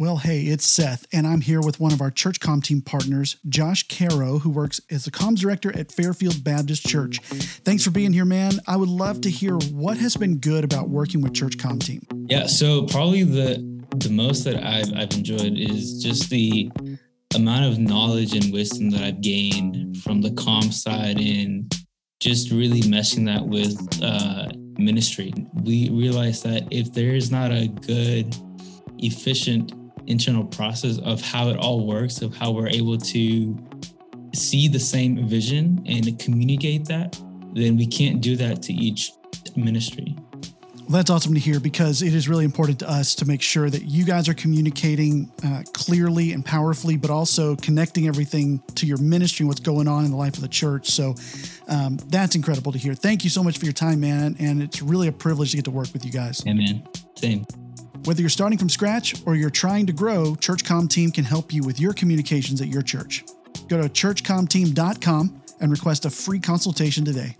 Well, hey, it's Seth, and I'm here with one of our church com team partners, Josh Caro, who works as the comms director at Fairfield Baptist Church. Thanks for being here, man. I would love to hear what has been good about working with church com team. Yeah, so probably the the most that I've I've enjoyed is just the amount of knowledge and wisdom that I've gained from the com side and just really meshing that with uh, ministry. We realize that if there is not a good, efficient internal process of how it all works, of how we're able to see the same vision and communicate that, then we can't do that to each ministry. Well, that's awesome to hear because it is really important to us to make sure that you guys are communicating uh, clearly and powerfully, but also connecting everything to your ministry and what's going on in the life of the church. So um, that's incredible to hear. Thank you so much for your time, man. And it's really a privilege to get to work with you guys. Amen. Same. Whether you're starting from scratch or you're trying to grow, ChurchCom Team can help you with your communications at your church. Go to churchcomteam.com and request a free consultation today.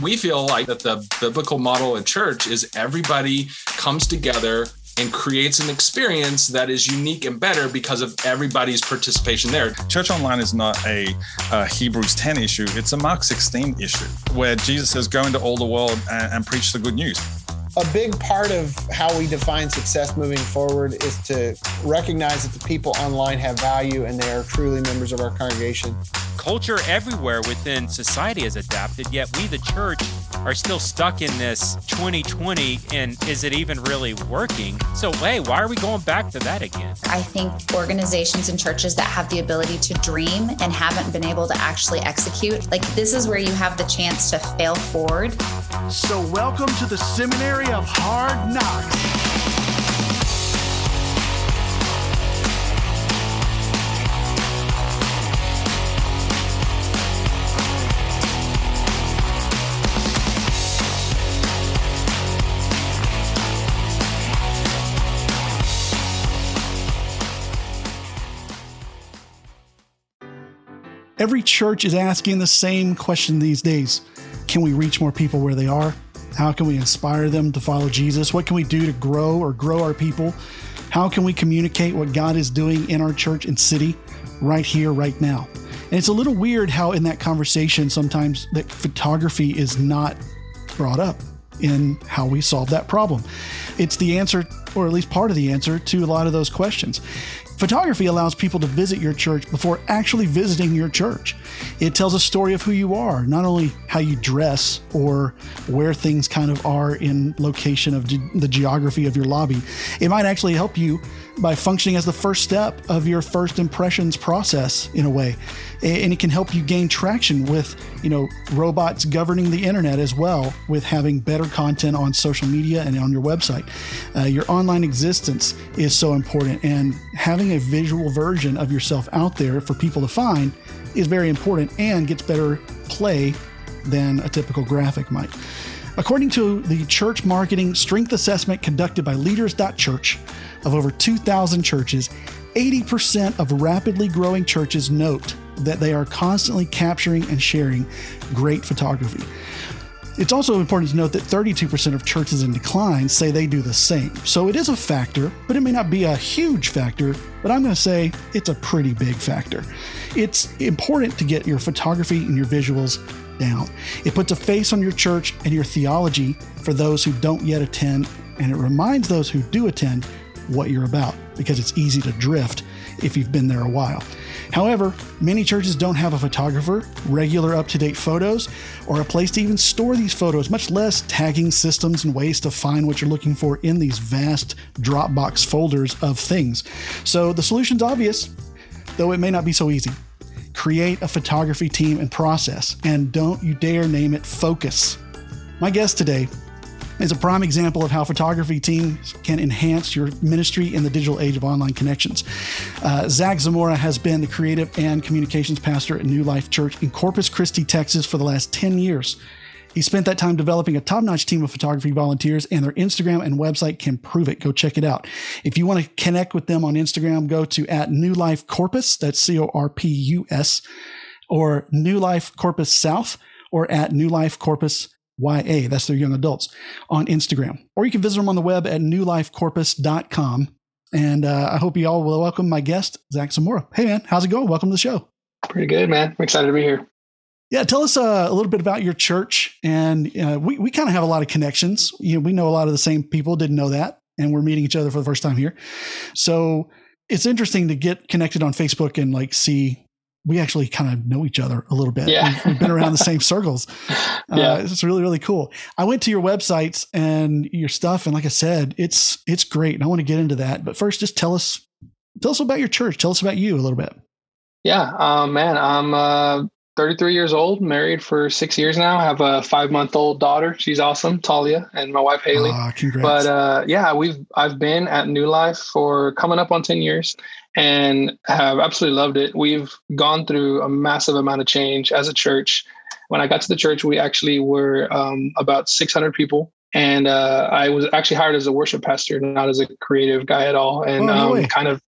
We feel like that the biblical model of church is everybody comes together and creates an experience that is unique and better because of everybody's participation there. Church online is not a, a Hebrews 10 issue, it's a Mark 16 issue where Jesus says, Go into all the world and, and preach the good news a big part of how we define success moving forward is to recognize that the people online have value and they are truly members of our congregation. Culture everywhere within society has adapted, yet we, the church, are still stuck in this 2020 and is it even really working? So, hey, why are we going back to that again? I think organizations and churches that have the ability to dream and haven't been able to actually execute, like this is where you have the chance to fail forward. So, welcome to the Seminary of Hard Knocks. Every church is asking the same question these days Can we reach more people where they are? How can we inspire them to follow Jesus? What can we do to grow or grow our people? How can we communicate what God is doing in our church and city right here, right now? And it's a little weird how, in that conversation, sometimes that photography is not brought up in how we solve that problem. It's the answer, or at least part of the answer, to a lot of those questions. Photography allows people to visit your church before actually visiting your church. It tells a story of who you are, not only how you dress or where things kind of are in location of the geography of your lobby. It might actually help you by functioning as the first step of your first impressions process in a way. And it can help you gain traction with, you know, robots governing the internet as well with having better content on social media and on your website. Uh, your online existence is so important and having a visual version of yourself out there for people to find is very important and gets better play than a typical graphic might. According to the church marketing strength assessment conducted by Leaders.Church of over 2,000 churches, 80% of rapidly growing churches note that they are constantly capturing and sharing great photography. It's also important to note that 32% of churches in decline say they do the same. So it is a factor, but it may not be a huge factor, but I'm going to say it's a pretty big factor. It's important to get your photography and your visuals down. It puts a face on your church and your theology for those who don't yet attend, and it reminds those who do attend what you're about because it's easy to drift if you've been there a while. However, many churches don't have a photographer, regular up to date photos, or a place to even store these photos, much less tagging systems and ways to find what you're looking for in these vast Dropbox folders of things. So the solution's obvious, though it may not be so easy. Create a photography team and process, and don't you dare name it Focus. My guest today is a prime example of how photography teams can enhance your ministry in the digital age of online connections. Uh, Zach Zamora has been the creative and communications pastor at New Life Church in Corpus Christi, Texas for the last 10 years. He spent that time developing a top notch team of photography volunteers, and their Instagram and website can prove it. Go check it out. If you want to connect with them on Instagram, go to at New Life Corpus, that's C O R P U S, or New Life Corpus South, or at New Life Corpus YA. That's their young adults on Instagram. Or you can visit them on the web at newlifecorpus.com. And uh, I hope you all will welcome my guest, Zach Zamora. Hey, man, how's it going? Welcome to the show. Pretty good, man. I'm excited to be here. Yeah, tell us uh, a little bit about your church. And uh, we, we kind of have a lot of connections. You know, we know a lot of the same people, didn't know that. And we're meeting each other for the first time here. So it's interesting to get connected on Facebook and like see we actually kind of know each other a little bit. Yeah. We've, we've been around the same circles. Yeah. Uh, it's really, really cool. I went to your websites and your stuff. And like I said, it's, it's great. And I want to get into that, but first just tell us, tell us about your church. Tell us about you a little bit. Yeah, um, man, I'm uh, 33 years old, married for six years now. Have a five month old daughter. She's awesome, Talia, and my wife Haley. Ah, congrats. but uh, yeah, we've I've been at New Life for coming up on 10 years and have absolutely loved it. We've gone through a massive amount of change as a church. When I got to the church, we actually were um, about 600 people. And uh, I was actually hired as a worship pastor, not as a creative guy at all. And Oh, no um, kind of,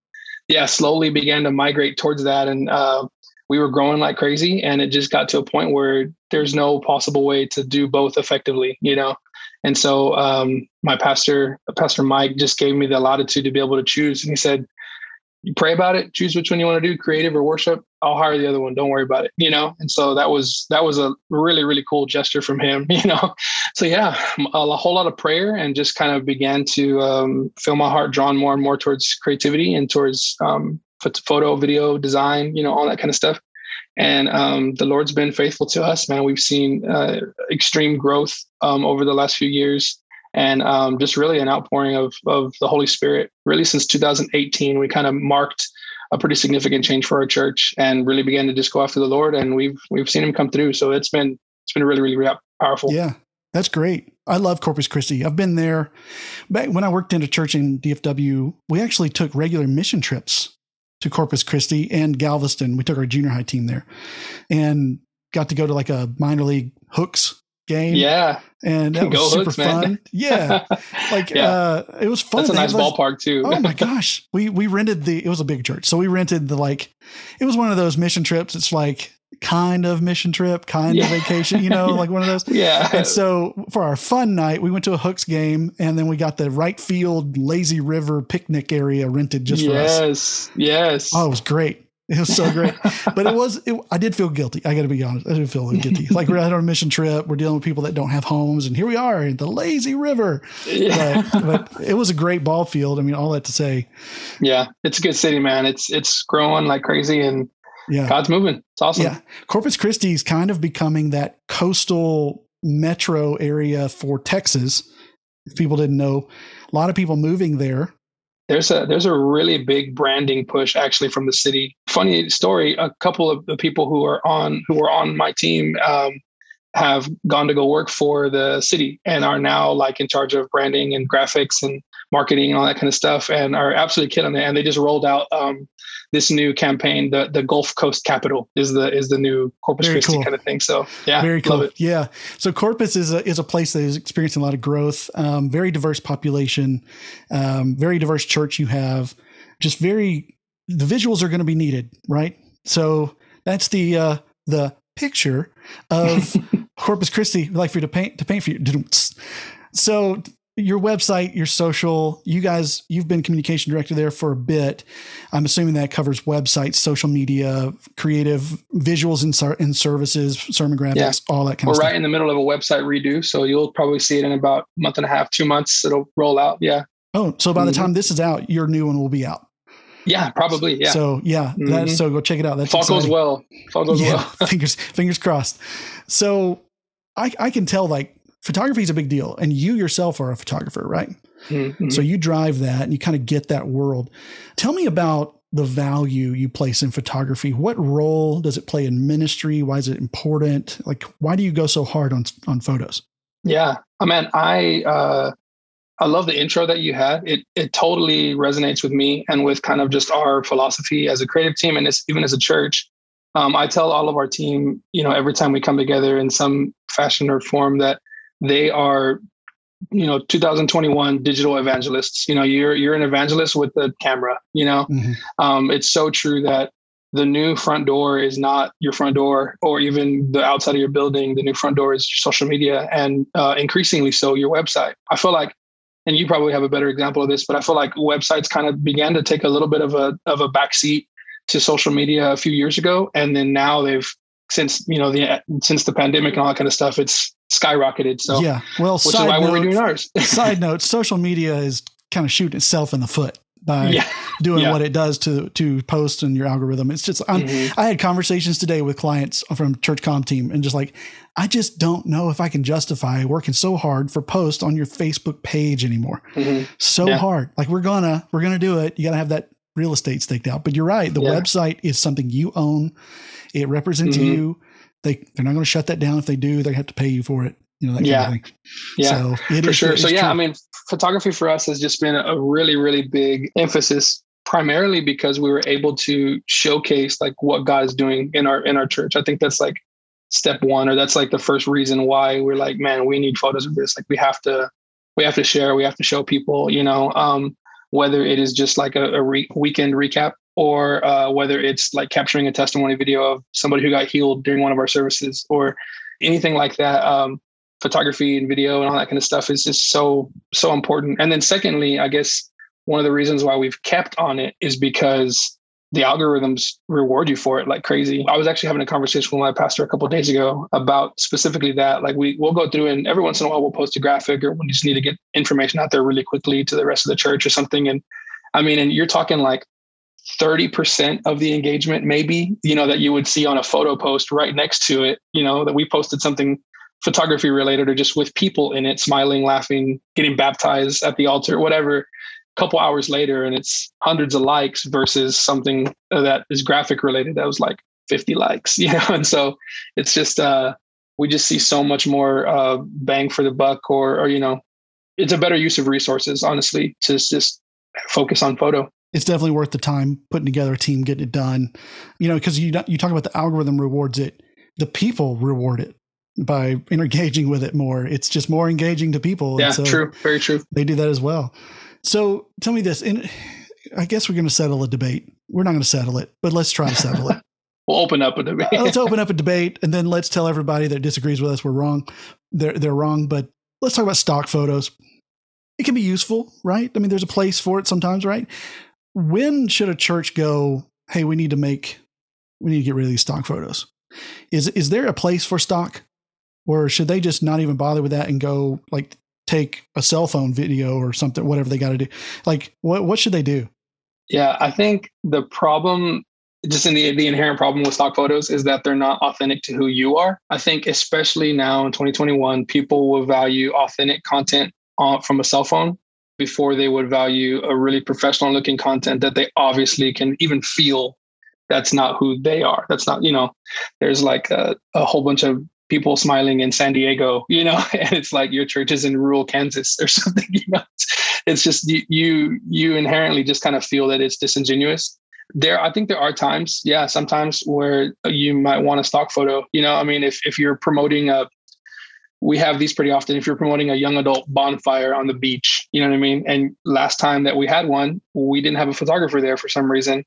yeah, slowly began to migrate towards that. And uh, we were growing like crazy. And it just got to a point where there's no possible way to do both effectively, you know? And so um, my pastor, Pastor Mike, just gave me the latitude to be able to choose. And he said, you pray about it, choose which one you want to do, creative or worship. I'll hire the other one. Don't worry about it. You know? And so that was, that was a really, really cool gesture from him, you know? So yeah, a, whole lot of prayer and just kind of began to um, feel my heart drawn more and more towards creativity and towards um, photo, video, design, you know, all that kind of stuff. And um, the Lord's been faithful to us, man. We've seen uh, extreme growth um, over the last few years and um, just really an outpouring of, of the Holy Spirit. Really, since 2018, we kind of marked a pretty significant change for our church and really began to just go after the Lord. And we've we've seen Him come through. So it's been it's been really really powerful. Yeah, that's great. I love Corpus Christi. I've been there. Back when I worked in a church in DFW, we actually took regular mission trips to Corpus Christi and Galveston. We took our junior high team there and got to go to like a minor league hooks game. Yeah, And that Go was super Hooks, fun. Yeah. Like Yeah. uh it was fun. that's a nice like- ballpark too. Oh my gosh. We we rented the it was a big church. So we rented the like it was one of those mission trips. It's like kind of mission trip, kind Yeah. of vacation, you know, like one of those. yeah, And so for our fun night, we went to a Hooks game and then we got the right field lazy river picnic area rented just for us. yes, yes. Oh, it was great. It was so great. but it was, it, I did feel guilty. I got to be honest. I did feel guilty. Like we're out on a mission trip. We're dealing with people that don't have homes. And here we are in the lazy river. yeah. But, but it was a great ball field. I mean, all that to say, yeah, it's a good city, man. It's it's growing like crazy, and yeah. God's moving. It's awesome. Yeah. Corpus Christi is kind of becoming that coastal metro area for Texas. If people didn't know, a lot of people moving there. there's a there's a really big branding push actually from the city. Funny story: a couple of the people who are on who were on my team um, have gone to go work for the city and are now like in charge of branding and graphics and marketing and all that kind of stuff, and are absolutely killing it. And they just rolled out um, this new campaign. The the Gulf Coast Capital is the is the new Corpus Very Christi cool. kind of thing. So yeah, very cool. love it. Yeah. So Corpus is a, is a place that is experiencing a lot of growth, um, very diverse population, um, very diverse church you have, just very, the visuals are going to be needed, right? So that's the, uh, the picture of Corpus Christi, I'd like for you to paint, to paint for you. So your website, your social, you guys, you've been communication director there for a bit. I'm assuming that covers websites, social media, creative visuals and, and services, sermon graphics, Yeah. all that kind We're of stuff. right in the middle of a website redo, so you'll probably see it in about a month and a half, two months. It'll roll out. Yeah, Oh, so by the Mhm. time this is out, your new one will be out. yeah, probably. Yeah, So yeah, that, Mhm. so go check it out. That's if all goes well. If all goes yeah, well. fingers fingers crossed. So I I can tell like photography is a big deal, and you yourself are a photographer, right? Mhm. So you drive that and you kind of get that world. Tell me about the value you place in photography. What role does it play in ministry? Why is it important? Like, why do you go so hard on on photos? Yeah, I mean, I uh, I love the intro that you had. It it totally resonates with me and with kind of just our philosophy as a creative team and as, even as a church. Um, I tell all of our team, you know, every time we come together in some fashion or form, that they are, you know, 2021 digital evangelists. You know, you're you're an evangelist with the camera. You know, Mhm. um, it's so true that the new front door is not your front door or even the outside of your building. The new front door is social media and uh, increasingly so your website. I feel like, and you probably have a better example of this, but I feel like websites kind of began to take a little bit of a of a backseat to social media a few years ago, and then now they've since you know the since the pandemic and all that kind of stuff, it's skyrocketed. So yeah, well, which is why note, we're doing ours. side note: social media is kind of shooting itself in the foot by yeah. doing yeah. what it does to to post in your algorithm. It's just mm-hmm. i had conversations today with clients from church com team and just like I just don't know if I can justify working so hard for post on your Facebook page anymore. Mm-hmm. So yeah. hard. Like we're gonna we're gonna do it. You got to have that real estate staked out. But you're right. The website is something you own. It represents mm-hmm. you. They they're not going to shut that down. If they do, they have to pay you for it. You know that yeah. kind of thing. Yeah, so for is, sure. So yeah, true. I mean, photography for us has just been a really, really big emphasis primarily because we were able to showcase like what God is doing in our in our church. I think that's like step one, or that's like the first reason why we're like, man, we need photos of this. Like we have to we have to share, we have to show people, you know, um, whether it is just like a, a re- weekend recap or uh, whether it's like capturing a testimony video of somebody who got healed during one of our services or anything like that. Um, photography and video and all that kind of stuff is just so so important. And then secondly, I guess one of the reasons why we've kept on it is because the algorithms reward you for it like crazy. I was actually having a conversation with my pastor a couple days ago about specifically that. Like we we'll go through and every once in a while we'll post a graphic or we just need to get information out there really quickly to the rest of the church or something. And I mean, and you're talking like 30% of the engagement, maybe, you know, that you would see on a photo post right next to it, you know, that we posted something photography related or just with people in it, smiling, laughing, getting baptized at the altar, whatever. Couple hours later, and it's hundreds of likes versus something that is graphic related that was like 50 likes, you know. And so it's just uh, we just see so much more uh, bang for the buck, or or you know, it's a better use of resources, honestly, to just focus on photo it's definitely worth the time putting together a team, getting it done. You know, because you you talk about the algorithm rewards it, the people reward it by engaging with it more. It's just more engaging to people. Yeah, so true. Very true. They do that as well. So tell me this, and I guess we're going to settle a debate. We're not going to settle it, but let's try to settle it. we'll open up a debate. Uh, let's open up a debate, and then let's tell everybody that disagrees with us we're wrong. They're they're wrong. But let's talk about stock photos. It can be useful, right? I mean, there's a place for it sometimes, right? When should a church go? Hey, we need to make, we need to get rid of these stock photos. Is is there a place for stock? or should they just not even bother with that and go like take a cell phone video or something whatever they got to do. Like what what should they do? Yeah i think the problem just in the the inherent problem with stock photos is that they're not authentic to who you are. I think especially now in 2021 people will value authentic content on, from a cell phone before they would value a really professional looking content that they obviously can even feel that's not who they are. That's not you know there's like a, a whole bunch of people smiling in San Diego, you know, and it's like your church is in rural Kansas or something, you know. It's just you you, you inherently just kind of feel that it's disingenuous. There, I think there are times, yeah, sometimes where you might want a stock photo. You know, I mean, if if you're promoting a we have these pretty often if you're promoting a young adult bonfire on the beach, you know what I mean? And last time that we had one, we didn't have a photographer there for some reason.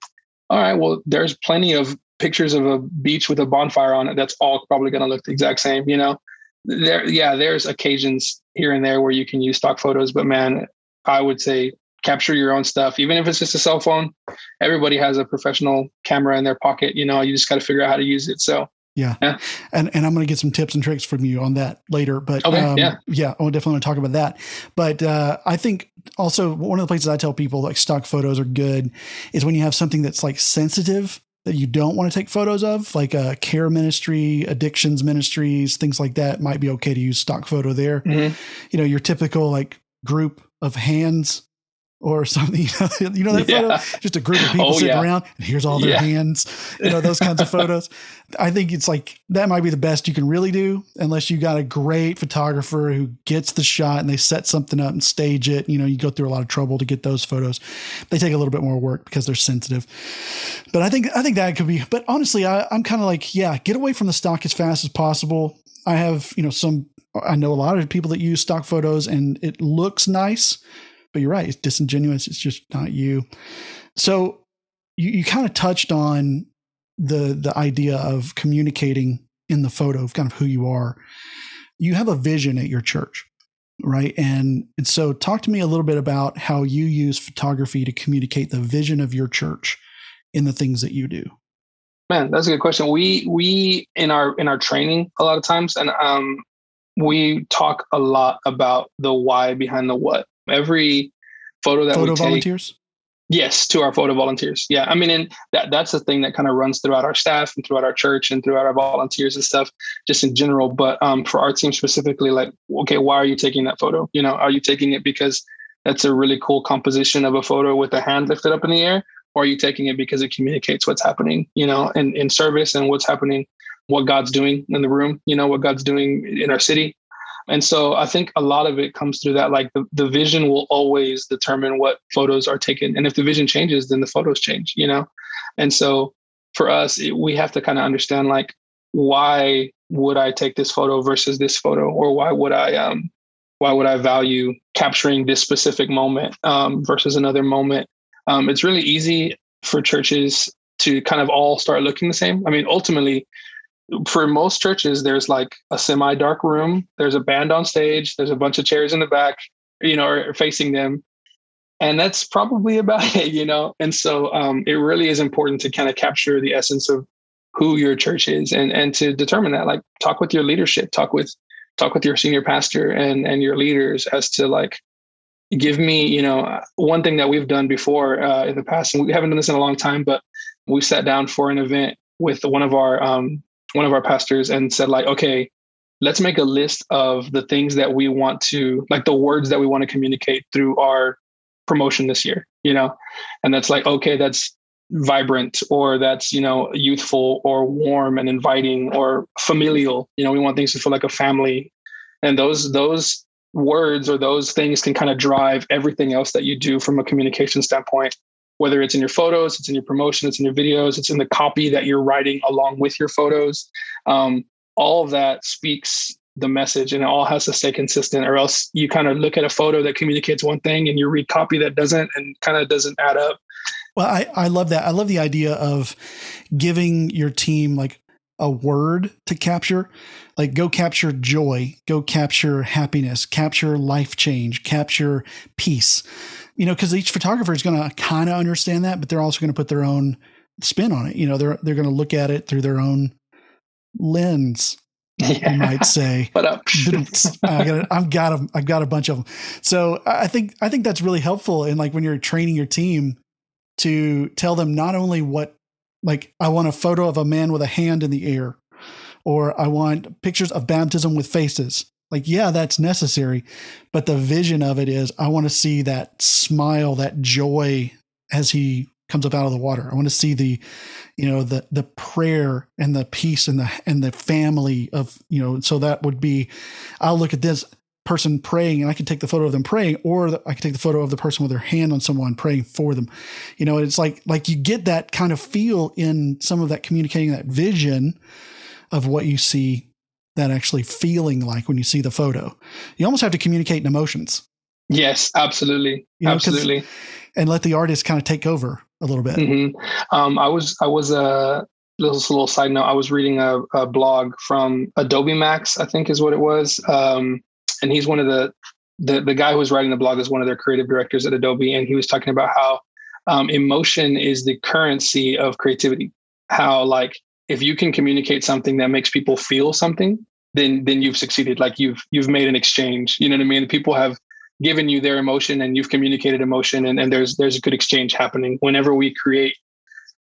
All right, well, there's plenty of pictures of a beach with a bonfire on it, that's all probably going to look the exact same. You know, there, yeah, there's occasions here and there where you can use stock photos, but man, I would say capture your own stuff, even if it's just a cell phone. Everybody has a professional camera in their pocket. You know, you just got to figure out how to use it. So. Yeah. yeah. And and I'm going to get some tips and tricks from you on that later. But okay, um, yeah. yeah, I definitely want to talk about that. But uh, I think also one of the places I tell people like stock photos are good is when you have something that's like sensitive that you don't want to take photos of, like a uh, care ministry, addictions ministries, things like that, might be okay to use stock photo there. Mm-hmm. You know, your typical like group of hands or something. You know, that yeah. photo, just a group of people oh, sitting yeah. around, and here's all their yeah. hands. You know, those kinds of photos. I think it's like that might be the best you can really do, unless you got a great photographer who gets the shot and they set something up and stage it. You know, you go through a lot of trouble to get those photos. They take a little bit more work because they're sensitive. But I think I think that could be. But honestly, I, I'm kind of like, yeah, get away from the stock as fast as possible. I have, you know, some. I know a lot of people that use stock photos, and it looks nice but you're right. It's disingenuous. It's just not you. So you, you kind of touched on the the idea of communicating in the photo of kind of who you are. You have a vision at your church, right? And, and so talk to me a little bit about how you use photography to communicate the vision of your church in the things that you do. Man, that's a good question. We we in our in our training a lot of times, and um, we talk a lot about the why behind the what. Every photo that photo we take, volunteers. Yes, to our photo volunteers. Yeah, I mean, and that that's the thing that kind of runs throughout our staff and throughout our church and throughout our volunteers and stuff, just in general. But um, for our team specifically, like, okay, why are you taking that photo? You know, are you taking it because that's a really cool composition of a photo with a hand lifted up in the air, or are you taking it because it communicates what's happening, you know, in in service and what's happening, what God's doing in the room, you know, what God's doing in our city, and so I think a lot of it comes through that. Like the, the vision will always determine what photos are taken. And if the vision changes, then the photos change, you know? And so for us, it, we have to kind of understand like, why would I take this photo versus this photo? Or why would I, um, why would I value capturing this specific moment um, versus another moment? Um, it's really easy for churches to kind of all start looking the same. I mean, ultimately, for most churches, there's like a semi dark room, there's a band on stage, there's a bunch of chairs in the back, you know, facing them. And that's probably about it, you know? And so um, it really is important to kind of capture the essence of who your church is and, and to determine that, like talk with your leadership, talk with, talk with your senior pastor and, and your leaders as to like, give me, you know, one thing that we've done before uh, in the past, and we haven't done this in a long time, but we sat down for an event with one of our um, one of our pastors and said like okay let's make a list of the things that we want to like the words that we want to communicate through our promotion this year you know? And that's like okay that's vibrant or that's you know youthful or warm and inviting or familial. You know we want things to feel like a family. And those those words or those things can kind of drive everything else that you do from a communication standpoint whether it's in your photos, it's in your promotion, it's in your videos, it's in the copy that you're writing along with your photos. Um, all of that speaks the message and it all has to stay consistent or else you kind of look at a photo that communicates one thing and you read copy that doesn't and kind of doesn't add up. Well, I, I love that. I love the idea of giving your team like a word to capture. Like go capture joy, go capture happiness, capture life change, capture peace you know, because each photographer is going to kind of understand that, but they're also going to put their own spin on it. You know, they're they're going to look at it through their own lens. Yeah. You might say, but up. I got I've got a, I've got a bunch of them. So I think I think that's really helpful. And like when you're training your team to tell them not only what like I want a photo of a man with a hand in the air, or I want pictures of baptism with faces. Like, yeah, that's necessary. But the vision of it is I want to see that smile, that joy as he comes up out of the water. I want to see the, you know, the the prayer and the peace and the and the family of, you know, so that would be I'll look at this person praying and I can take the photo of them praying or I can take the photo of the person with their hand on someone praying for them. You know, it's like like you get that kind of feel in some of that communicating that vision of what you see that actually feeling like when you see the photo. You almost have to communicate in emotions. Yes, absolutely, you know, absolutely, and let the artist kind of take over a little bit. Mm-hmm. Um, I was I was a uh, little, little side note. I was reading a, a, blog from Adobe Max, I think is what it was, um, and he's one of the the the guy who was writing the blog is one of their creative directors at Adobe, and he was talking about how um, emotion is the currency of creativity. How like if you can communicate something that makes people feel something, then then you've succeeded. Like you've you've made an exchange. You know what I mean? People have given you their emotion and you've communicated emotion and, and there's there's a good exchange happening. Whenever we create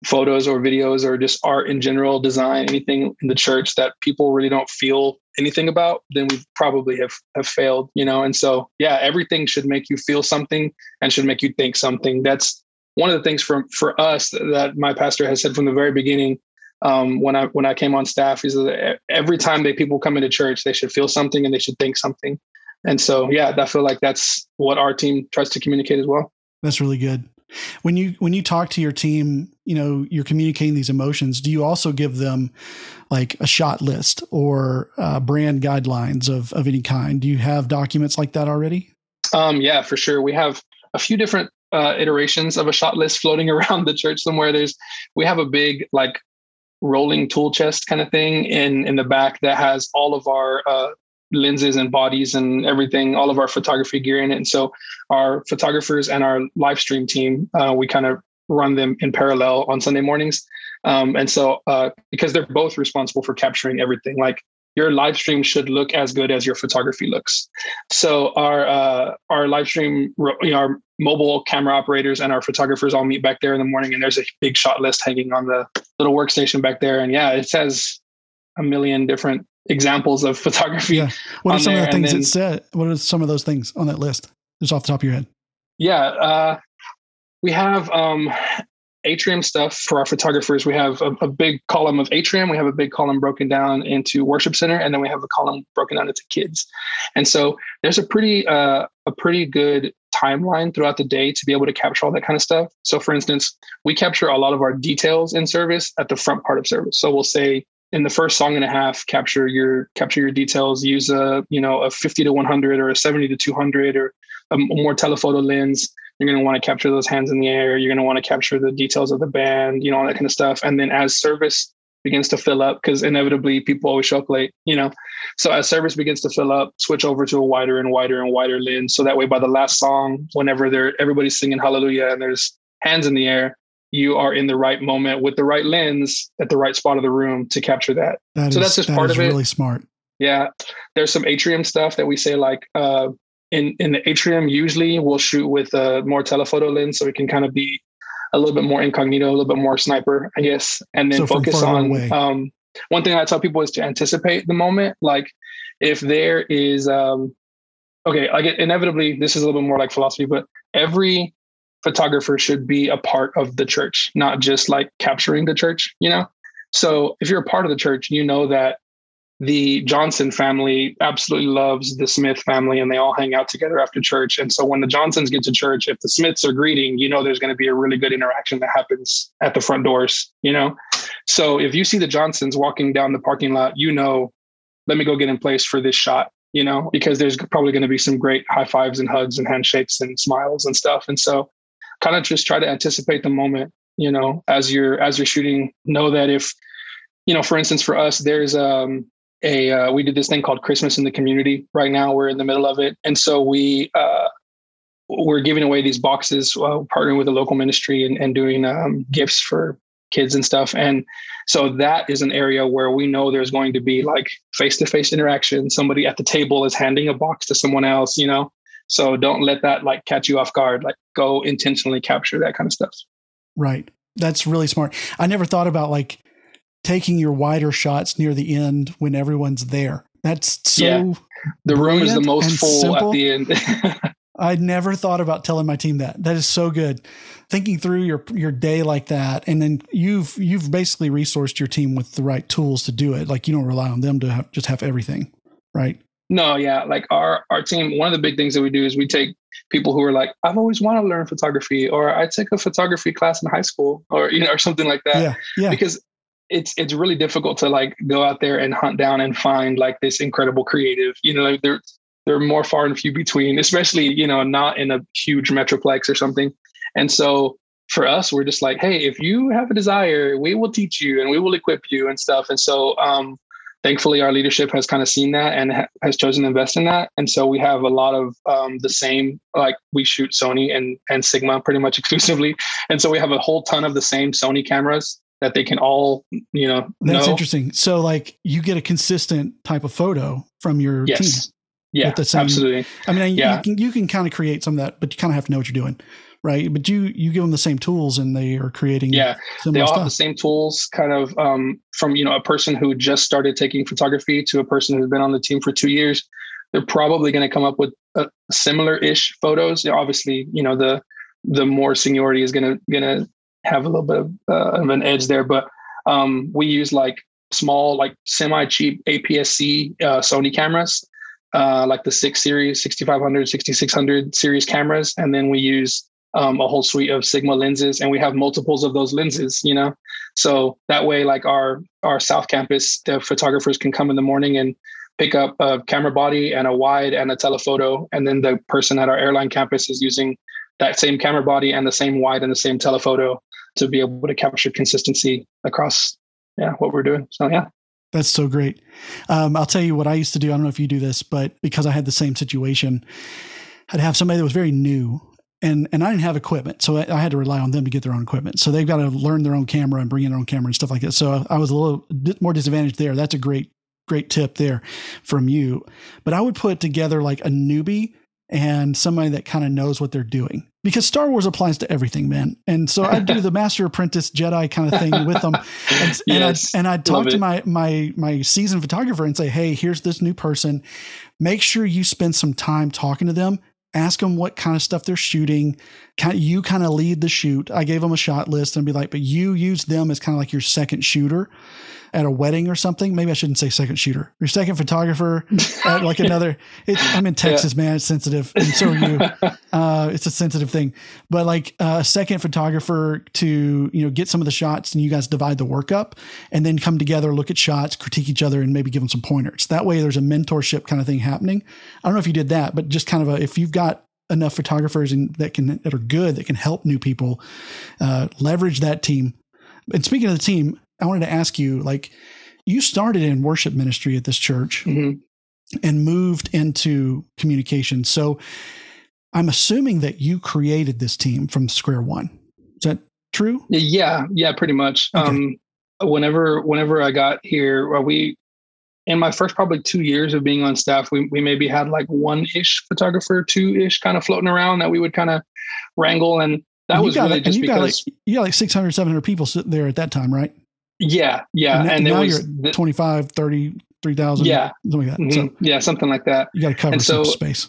photos or videos or just art in general, design, anything in the church that people really don't feel anything about, then we probably have have failed, you know. And so yeah, everything should make you feel something and should make you think something. That's one of the things for for us that my pastor has said from the very beginning um, when I when I came on staff is that every time they people come into church, they should feel something and they should think something. And so, yeah, I feel like that's what our team tries to communicate as well. That's really good. When you when you talk to your team, you know you're communicating these emotions. Do you also give them like a shot list or uh, brand guidelines of of any kind? Do you have documents like that already? Um, yeah, for sure. We have a few different uh, iterations of a shot list floating around the church somewhere. There's we have a big like rolling tool chest kind of thing in in the back that has all of our uh, lenses and bodies and everything, all of our photography gear in it. And so our photographers and our live stream team, uh, we kind of run them in parallel on Sunday mornings. Um, and so uh, because they're both responsible for capturing everything, like your live stream should look as good as your photography looks. So our uh, our live stream, you know, our mobile camera operators and our photographers all meet back there in the morning, and there's a big shot list hanging on the little workstation back there. And yeah, it says a million different examples of photography. Yeah. What are some of the things then, it said? What are some of those things on that list? Just off the top of your head. Yeah, uh, we have um, atrium stuff for our photographers. We have a, a, big column of atrium. We have a big column broken down into worship center, and then we have a column broken down into kids. And so there's a pretty uh, a pretty good timeline throughout the day to be able to capture all that kind of stuff. So, for instance, we capture a lot of our details in service at the front part of service. So we'll say in the first song and a half, capture your capture your details. Use a you know a 50 to 100 or a 70 to 200 or a more telephoto lens you're going to want to capture those hands in the air. You're going to want to capture the details of the band, you know, all that kind of stuff. And then as service begins to fill up, because inevitably people always show up late, you know. So as service begins to fill up, switch over to a wider and wider and wider lens. So that way by the last song, whenever they're everybody's singing hallelujah and there's hands in the air, you are in the right moment with the right lens at the right spot of the room to capture that. that so is, that's just that part of it. Really smart. Yeah, there's some atrium stuff that we say like uh, in in the atrium usually we'll shoot with a more telephoto lens so we can kind of be a little bit more incognito a little bit more sniper i guess and then so focus on um, one thing i tell people is to anticipate the moment like if there is um, okay i get inevitably this is a little bit more like philosophy but every photographer should be a part of the church not just like capturing the church you know? So if you're a part of the church you know that the Johnson family absolutely loves the Smith family and they all hang out together after church. And so when the Johnsons get to church, if the Smiths are greeting, you know there's going to be a really good interaction that happens at the front doors, you know? So if you see the Johnsons walking down the parking lot, you know, let me go get in place for this shot, you know, because there's probably going to be some great high fives and hugs and handshakes and smiles and stuff. And so kind of just try to anticipate the moment, you know, as you're as you're shooting, know that if you know, for instance, for us, there's um a uh, we did this thing called Christmas in the community. Right now, we're in the middle of it, and so we uh, we're giving away these boxes, uh, partnering with a local ministry and, and doing um, gifts for kids and stuff. And so that is an area where we know there's going to be like face to face interaction. Somebody at the table is handing a box to someone else, you know. So don't let that like catch you off guard. Like go intentionally capture that kind of stuff. Right. That's really smart. I never thought about like taking your wider shots near the end when everyone's there. That's so yeah. the room is the most full simple. at the end. I'd never thought about telling my team that. That is so good. Thinking through your your day like that, and then you've you've basically resourced your team with the right tools to do it. Like you don't rely on them to have, just have everything, right? No, yeah. Like our our team, one of the big things that we do is we take people who are like, I've always wanted to learn photography, or I took a photography class in high school, or you know, or something like that. Yeah, yeah. Because it's it's really difficult to like go out there and hunt down and find like this incredible creative. You know, like they're they're more far and few between, especially you know not in a huge metroplex or something. And so for us, we're just like, hey, if you have a desire, we will teach you and we will equip you and stuff. And so um, thankfully, our leadership has kind of seen that and ha- has chosen to invest in that. And so we have a lot of um, the same, like we shoot Sony and and Sigma pretty much exclusively. And so we have a whole ton of the same Sony cameras that they can all, you know, that's know. interesting. So like you get a consistent type of photo from your yes. team. Yeah, the same, absolutely. I mean, yeah. you can, you can kind of create some of that, but you kind of have to know what you're doing. Right. But you, you give them the same tools and they are creating. Yeah. They all stuff. have the same tools kind of, um, from, you know, a person who just started taking photography to a person who's been on the team for two years, they're probably going to come up with a similar ish photos. Obviously, you know, the, the more seniority is going to, going to have a little bit of, uh, of an edge there. But um, we use like small, like semi cheap APS-C uh, Sony cameras, uh, like the six series, 6500, 6600 series cameras. And then we use um, a whole suite of Sigma lenses and we have multiples of those lenses, you know? So that way, like our, our South campus, the photographers can come in the morning and pick up a camera body and a wide and a telephoto. And then the person at our airline campus is using that same camera body and the same wide and the same telephoto to be able to capture consistency across yeah, what we're doing. So yeah. That's so great. Um, I'll tell you what I used to do. I don't know if you do this, but because I had the same situation, I'd have somebody that was very new and and I didn't have equipment, so I, had to rely on them to get their own equipment. So they've got to learn their own camera and bring in their own camera and stuff like that. So I was a little more disadvantaged there. That's a great great tip there from you. But I would put together like a newbie and somebody that kind of knows what they're doing because Star Wars applies to everything, man. And so I do the Master Apprentice Jedi kind of thing with them, and, yes, and I'd, and I'd talk to my my my seasoned photographer and say, "Hey, here's this new person. Make sure you spend some time talking to them ask them what kind of stuff they're shooting. Kind you kind of lead the shoot. I gave them a shot list and be like, but you use them as kind of like your second shooter at a wedding or something. Maybe I shouldn't say second shooter. Your second photographer at like another. It's, I'm in Texas, yeah. man. It's sensitive, and so are you. Uh, it's a sensitive thing, but like uh, a second photographer to you know get some of the shots, and you guys divide the work up, and then come together, look at shots, critique each other, and maybe give them some pointers. That way, there's a mentorship kind of thing happening. I don't know if you did that, but just kind of a if you've got enough photographers in, that can that are good that can help new people uh, leverage that team. And speaking of the team, I wanted to ask you, like, you started in worship ministry at this church mm-hmm. and moved into communication. So I'm assuming that you created this team from square one. Is that true? Yeah, yeah, pretty much. Okay. Um, whenever whenever I got here, well, we in my first probably two years of being on staff, we, we maybe had like one ish photographer, two ish kind of floating around that we would kind of wrangle. And that and was really like, just you because. Got like, you got like 600, 700 people sitting there at that time, right? Yeah, yeah, and, and now you're the, 25, 30, 3,000. Yeah, something like that. Mm-hmm. So yeah, something like that. You got to cover and some so, space.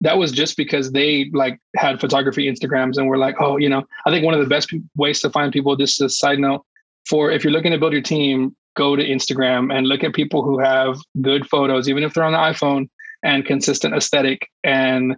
That was just because they like had photography Instagrams and were like, oh, you know, I think one of the best ways to find people. Just a side note, for if you're looking to build your team, go to Instagram and look at people who have good photos, even if they're on the iPhone and consistent aesthetic. And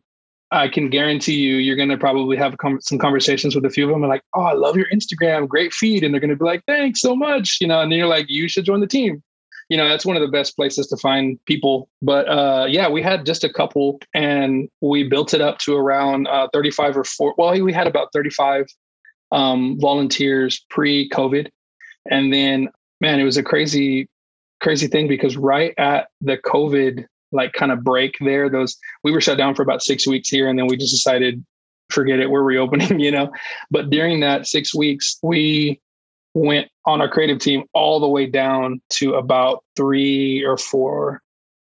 I can guarantee you, you're going to probably have some conversations with a few of them and like, oh, I love your Instagram, great feed. And they're going to be like, thanks so much. You know, and then you're like, you should join the team. You know, that's one of the best places to find people. But uh, yeah, we had just a couple and we built it up to around uh, 35 or 4. Well, we had about 35 um, volunteers pre COVID. And then, man, it was a crazy, crazy thing because right at the COVID like kind of break there, those we were shut down for about six weeks here, and then we just decided, forget it, we're reopening, you know. But during that six weeks, we went on our creative team all the way down to about three or four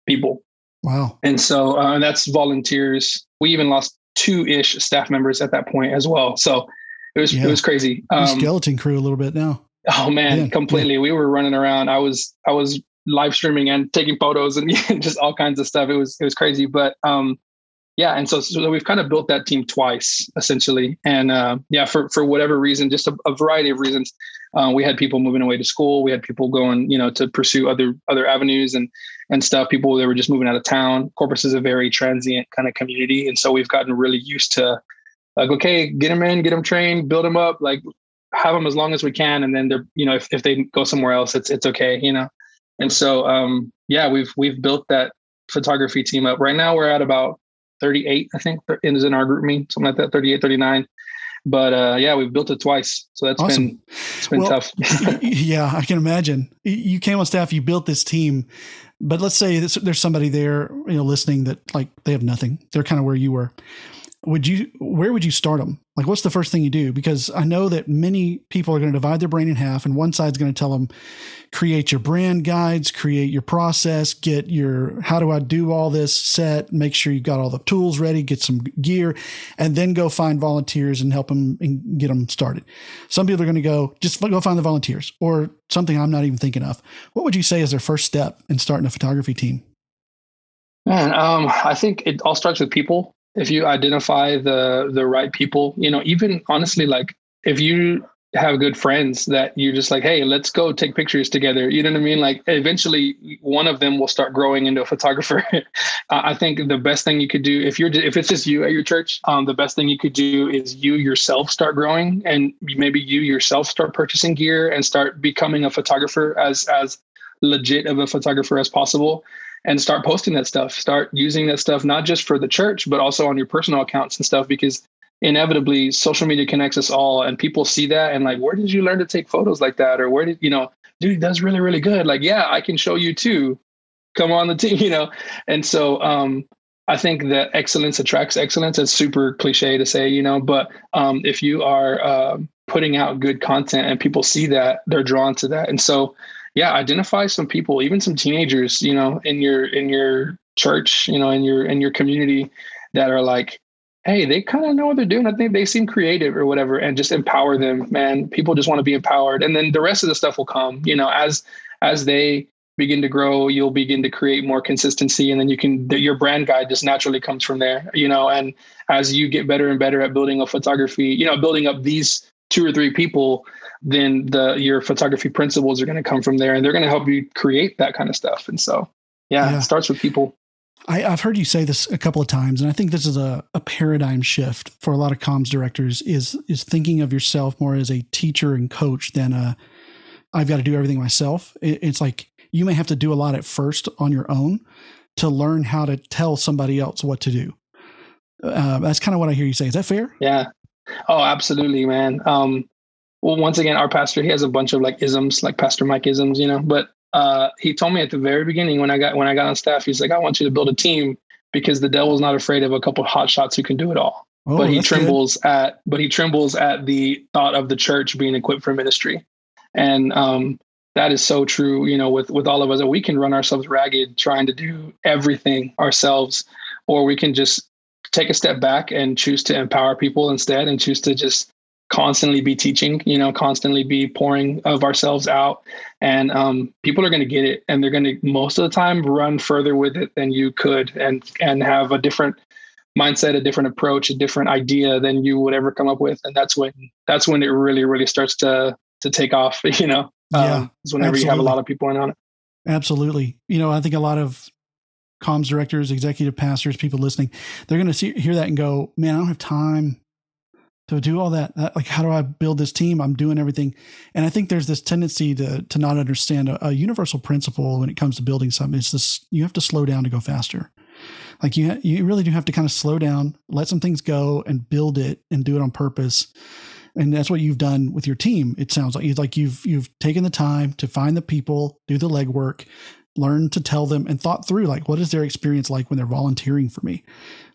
people. Wow. And so uh, and that's volunteers. We even lost two ish staff members at that point as well. So it was yeah. it was crazy. Um, skeleton crew a little bit now. Oh man, yeah, completely. Yeah. We were running around. I was I was live streaming and taking photos and just all kinds of stuff. It was it was crazy, but um, yeah. And so, so we've kind of built that team twice essentially, and uh, yeah, for for whatever reason, just a, a variety of reasons, uh, we had people moving away to school. We had people going, you know, to pursue other other avenues and and stuff. People that were just moving out of town. Corpus is a very transient kind of community, and so we've gotten really used to like, okay, get them in, get them trained, build them up, like have them as long as we can, and then they're, you know, if, if they go somewhere else, it's it's okay, you know. And so, um, yeah, we've we've built that photography team up. Right now, we're at about 38, I think, is in our GroupMe, something like that, 38, 39. But uh, yeah, we've built it twice, so that's awesome. been it's been well, tough. yeah, I can imagine. You came on staff, you built this team, but let's say there's somebody there, you know, listening that like they have nothing. They're kind of where you were would you where would you start them like what's the first thing you do? Because i know that many people are going to divide their brain in half and one side's going to tell them create your brand guides create your process get your how do i do all this set make sure you've got all the tools ready get some gear and then go find volunteers and help them and get them started. Some people are going to go just go find the volunteers or something i'm not even thinking of. What would you say is their first step in starting a photography team? Man, um, I think it all starts with people if you identify the the right people you know even honestly like if you have good friends that you're just like hey let's go take pictures together you know what i mean? Like eventually one of them will start growing into a photographer. I think the best thing you could do if you're if it's just you at your church um, the best thing you could do is you yourself start growing and maybe you yourself start purchasing gear and start becoming a photographer as as legit of a photographer as possible and start posting that stuff. Start using that stuff not just for the church, but also on your personal accounts and stuff because inevitably social media connects us all and people see that and like where did you learn to take photos like that or where did you know dude does really really good like yeah i can show you too come on the team you know and so um I think that excellence attracts excellence. It's super cliche to say, you know, but um, if you are uh, putting out good content and people see that, they're drawn to that. And so, yeah, identify some people, even some teenagers, you know, in your in your church, you know, in your in your community that are like, hey, they kind of know what they're doing. I think they seem creative or whatever, and just empower them. Man, people just want to be empowered, and then the rest of the stuff will come. You know, as as they begin to grow, you'll begin to create more consistency, and then you can your brand guide just naturally comes from there. You know, and as you get better and better at building a photography, you know, building up these two or three people, then the your photography principles are going to come from there, and they're going to help you create that kind of stuff. And so, yeah, yeah. it starts with people. I, have heard you say this a couple of times, and I think this is a, a paradigm shift for a lot of comms directors is is thinking of yourself more as a teacher and coach than a I've got to do everything myself. It, it's like you may have to do a lot at first on your own to learn how to tell somebody else what to do. Uh, that's kind of what I hear you say. Is that fair? Yeah. Oh, absolutely, man. Um, well, once again, our pastor he has a bunch of like isms, like Pastor Mike isms, you know. But uh, he told me at the very beginning when I got when I got on staff, he's like, "I want you to build a team because the devil's not afraid of a couple of hot shots who can do it all." Oh, but he trembles good. at but he trembles at the thought of the church being equipped for ministry, and um, that is so true. You know, with with all of us, that we can run ourselves ragged trying to do everything ourselves, or we can just take a step back and choose to empower people instead, and choose to just constantly be teaching. You know, constantly be pouring of ourselves out, and um, people are going to get it, and they're going to most of the time run further with it than you could, and and have a different mindset, a different approach, a different idea than you would ever come up with, and that's when that's when it really really starts to to take off. You know. Yeah, um, is whenever absolutely. you have a lot of people in on it. Absolutely. You know, I think a lot of comms directors, executive pastors, people listening, they're going to hear that and go, "Man, I don't have time to do all that. Like, how do I build this team? I'm doing everything." And I think there's this tendency to to not understand a, a universal principle when it comes to building something. It's this: you have to slow down to go faster. Like you, ha- you really do have to kind of slow down, let some things go, and build it, and do it on purpose and that's what you've done with your team. It sounds like like you've you've taken the time to find the people, do the legwork, learn to tell them, and thought through like what is their experience like when they're volunteering for me,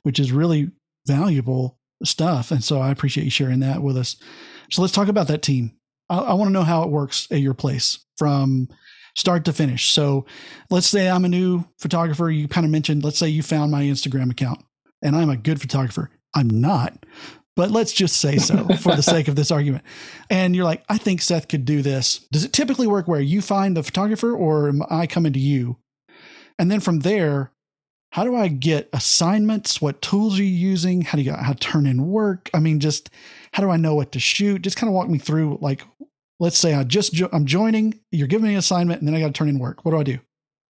which is really valuable stuff. And so I appreciate you sharing that with us. So let's talk about that team. I, I want to know how it works at your place from start to finish. So let's say I'm a new photographer. You kind of mentioned, let's say you found my Instagram account and I'm a good photographer. I'm not, but let's just say so for the sake of this argument. And you're like, I think Seth could do this. Does it typically work where you find the photographer or am I coming to you? And then from there, how do I get assignments? What tools are you using? How do you how to turn in work? I mean, just how do I know what to shoot? Just kind of walk me through like, let's say I just jo- I'm joining, you're giving me an assignment, and then I got to turn in work. What do I do?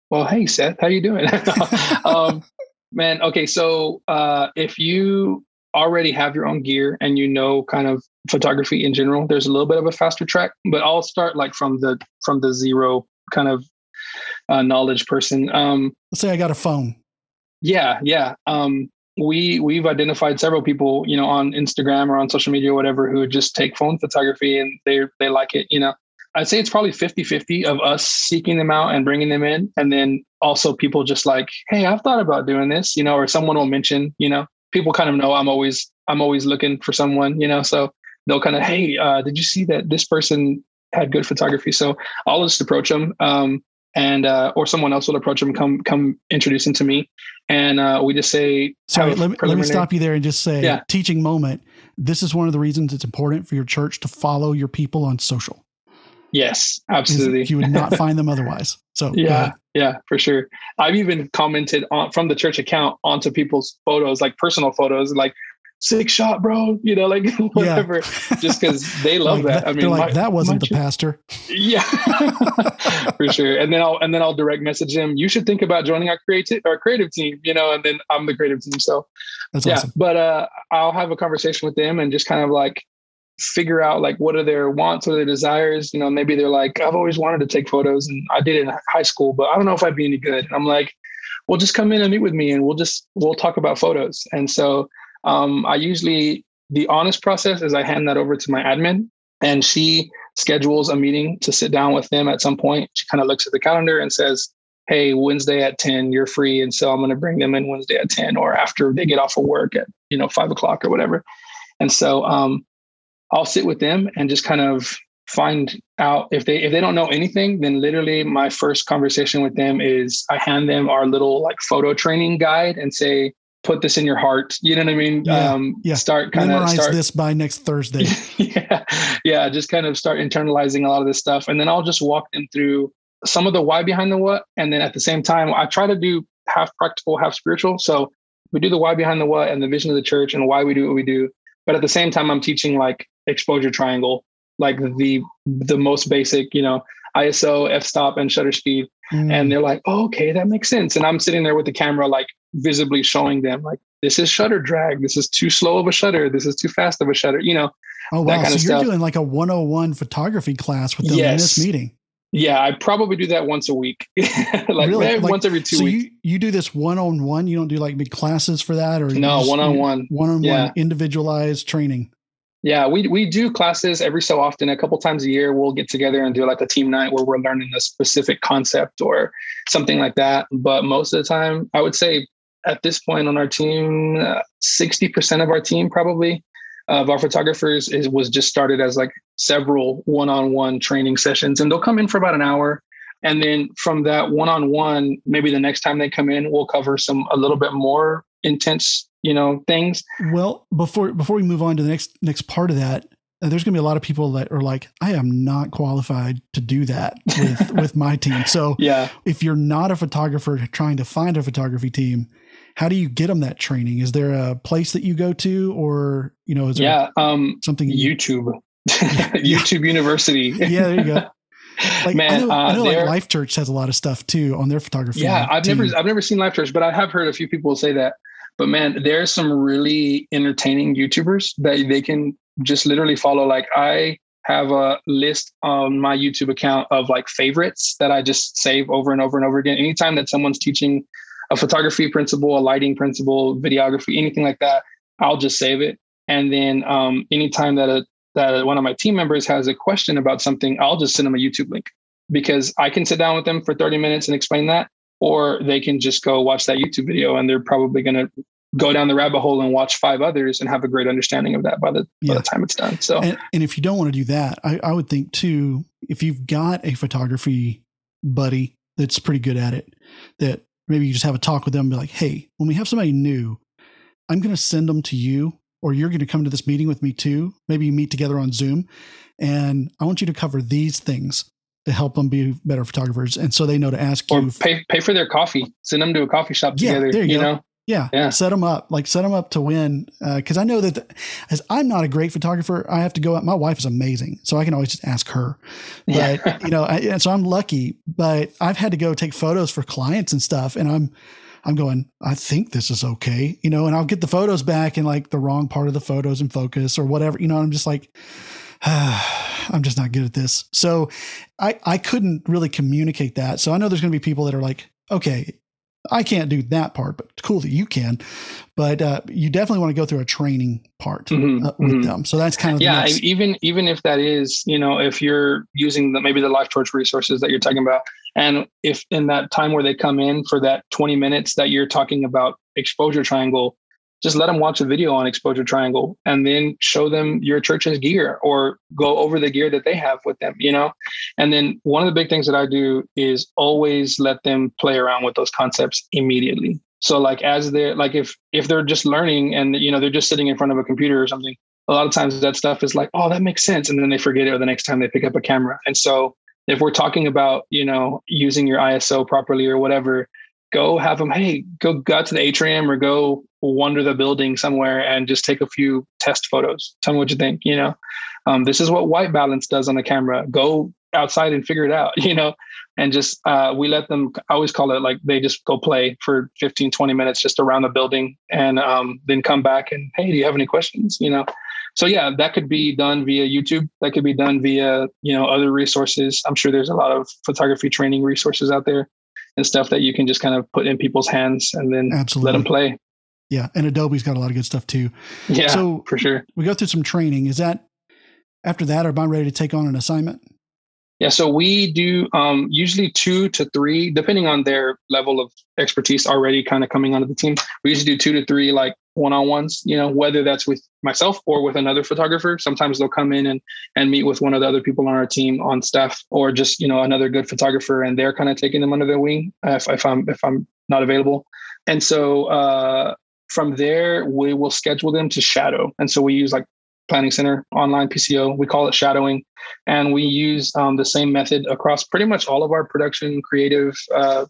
Well, hey Seth, how you doing? um, man, okay, so uh, if you already have your own gear and you know kind of photography in general, there's a little bit of a faster track. But I'll start like from the from the zero kind of uh, knowledge person. Um, Let's say I got a phone. Yeah, yeah. Um, we we've identified several people, you know, on Instagram or on social media or whatever, who just take phone photography and they they like it. You know, I'd say it's probably 50-50 of us seeking them out and bringing them in, and then also people just like, hey, I've thought about doing this, you know, or someone will mention, you know, people kind of know I'm always I'm always looking for someone, you know. So they'll kind of, hey, uh, did you see that this person had good photography? So I'll just approach them, um, and uh, or someone else will approach them, come come introduce them to me, and uh, we just say. Sorry, let me, let me stop you there and just say, yeah. teaching moment. This is one of the reasons it's important for your church to follow your people on social. Yes, absolutely. You would not find them otherwise. So yeah, yeah, for sure. I've even commented on from the church account onto people's photos, like personal photos, like six shot, bro. You know, like whatever. Yeah. Just because they love like that. I mean, like my, that wasn't the church. pastor. Yeah, for sure. And then I'll and then I'll direct message him. You should think about joining our creative our creative team. You know, and then I'm the creative team. So That's yeah, awesome. but uh, I'll have a conversation with them and just kind of like figure out like what are their wants or their desires. You know, maybe they're like, I've always wanted to take photos and I did it in high school, but I don't know if I'd be any good. And I'm like, well, just come in and meet with me and we'll just we'll talk about photos. And so um, I usually the honest process is I hand that over to my admin and she schedules a meeting to sit down with them at some point. She kind of looks at the calendar and says, Hey, Wednesday at 10, you're free. And so I'm going to bring them in Wednesday at 10 or after they get off of work at, you know, five o'clock or whatever. And so um, I'll sit with them and just kind of find out if they if they don't know anything then literally my first conversation with them is i hand them our little like photo training guide and say put this in your heart. You know what i mean? Yeah, um yeah. start kind of Memorize start this by next Thursday. yeah yeah just kind of start internalizing a lot of this stuff. And then i'll just walk them through some of the why behind the what. And then at the same time i try to do half practical half spiritual. So we do the why behind the what and the vision of the church and why we do what we do. But at the same time i'm teaching like exposure triangle like the the most basic you know iso f-stop and shutter speed Mm. and they're like oh, okay that makes sense and i'm sitting there with the camera like visibly showing them like this is shutter drag this is too slow of a shutter this is too fast of a shutter you know oh wow, so you're stuff. doing like a 101 photography class with them in this meeting. yeah i probably do that once a week like Really? maybe Like, once every two so weeks you you do this one on one. You don't do like big classes for that, or no one-on-one one-on-one Yeah. individualized training. Yeah, we we do classes every so often. A couple times a year, we'll get together and do like a team night where we're learning a specific concept or something like that. But most of the time, I would say at this point on our team, uh, sixty percent of our team probably of our photographers is was just started as like several one-on-one training sessions, and they'll come in for about an hour. And then from that one-on-one, maybe the next time they come in, we'll cover some a little bit more intense, you know, things. Well, before before we move on to the next next part of that, uh, there's going to be a lot of people that are like, I am not qualified to do that with with my team. So Yeah. if you're not a photographer trying to find a photography team, how do you get them that training? Is there a place that you go to, or you know, is there Yeah. Um, something? YouTube, YouTube University. yeah, there you go. Like Man, I know, I uh, know like Life Church has a lot of stuff too on their photography. yeah, I've team. never I've never seen Life Church, but I have heard a few people say that. But man, there's some really entertaining YouTubers that they can just literally follow. Like I have a list on my YouTube account of like favorites that I just save over and over and over again. Anytime that someone's teaching a photography principle, a lighting principle, videography, anything like that, I'll just save it. And then um, anytime that a that one of my team members has a question about something, I'll just send them a YouTube link because I can sit down with them for 30 minutes and explain that, or they can just go watch that YouTube video and they're probably going to go down the rabbit hole and watch five others and have a great understanding of that by the, by the time it's done. So And, and if you don't want to do that, I, I would think too, if you've got a photography buddy that's pretty good at it, that maybe you just have a talk with them and be like, hey, when we have somebody new, I'm going to send them to you, or you're going to come to this meeting with me too. Maybe you meet together on Zoom, and I want you to cover these things to help them be better photographers. And so they know to ask or you. pay pay for their coffee, send them to a coffee shop Yeah, together. there you you go. know, Yeah, Yeah. set them up, like set them up to win. Uh, because I know that, the- as I'm not a great photographer, I have to go out. My wife is amazing, so I can always just ask her. But Yeah. you know, I, and so I'm lucky. But I've had to go take photos for clients and stuff, and I'm, I'm going. I think this is okay, you know. And I'll get the photos back, and like the wrong part of the photos in focus or whatever, you know. I'm just like. Ah. I'm just not good at this. So I, I couldn't really communicate that. So I know there's going to be people that are like, okay, I can't do that part, but cool that you can. But uh, you definitely want to go through a training part Mhm, uh, with mhm. them. So that's kind of the yeah next- even even if that is you know if you're using the maybe the Life Church resources that you're talking about and if in that time where they come in for that 20 minutes that you're talking about exposure triangle just let them watch a video on exposure triangle and then show them your church's gear or go over the gear that they have with them you know? And then one of the big things that i do is always let them play around with those concepts immediately. So like as they're like if if they're just learning and you know they're just sitting in front of a computer or something a lot of times that stuff is like oh that makes sense. And then they forget it or the next time they pick up a camera. And so if we're talking about you know using your iso properly or whatever go have them hey go go out to the atrium or go wander the building somewhere and just take a few test photos. Tell me what you think you know? Um, this is what white balance does on the camera. Go outside and figure it out you know? And just uh, we let them i always call it like they just go play for 15 20 minutes just around the building and um, then come back and hey do you have any questions you know? So yeah that could be done via youtube. That could be done via you know other resources. I'm sure there's a lot of photography training resources out there and stuff that you can just kind of put in people's hands and then Absolutely. let them play yeah. And Adobe's got a lot of good stuff too. yeah So- for sure We go through some training. Is that after that, am I ready to take on an assignment? Yeah, so we do um, usually two to three, depending on their level of expertise already kind of coming onto the team. We usually do two to three like one on ones, you know, whether that's with myself or with another photographer. Sometimes they'll come in and and meet with one of the other people on our team on staff, or just you know another good photographer, and they're kind of taking them under their wing if, if I'm if I'm not available. And so uh, from there, we will schedule them to shadow. And so we use like Planning Center, online PCO. We call it shadowing, and we use um, the same method across pretty much all of our production, creative, uh,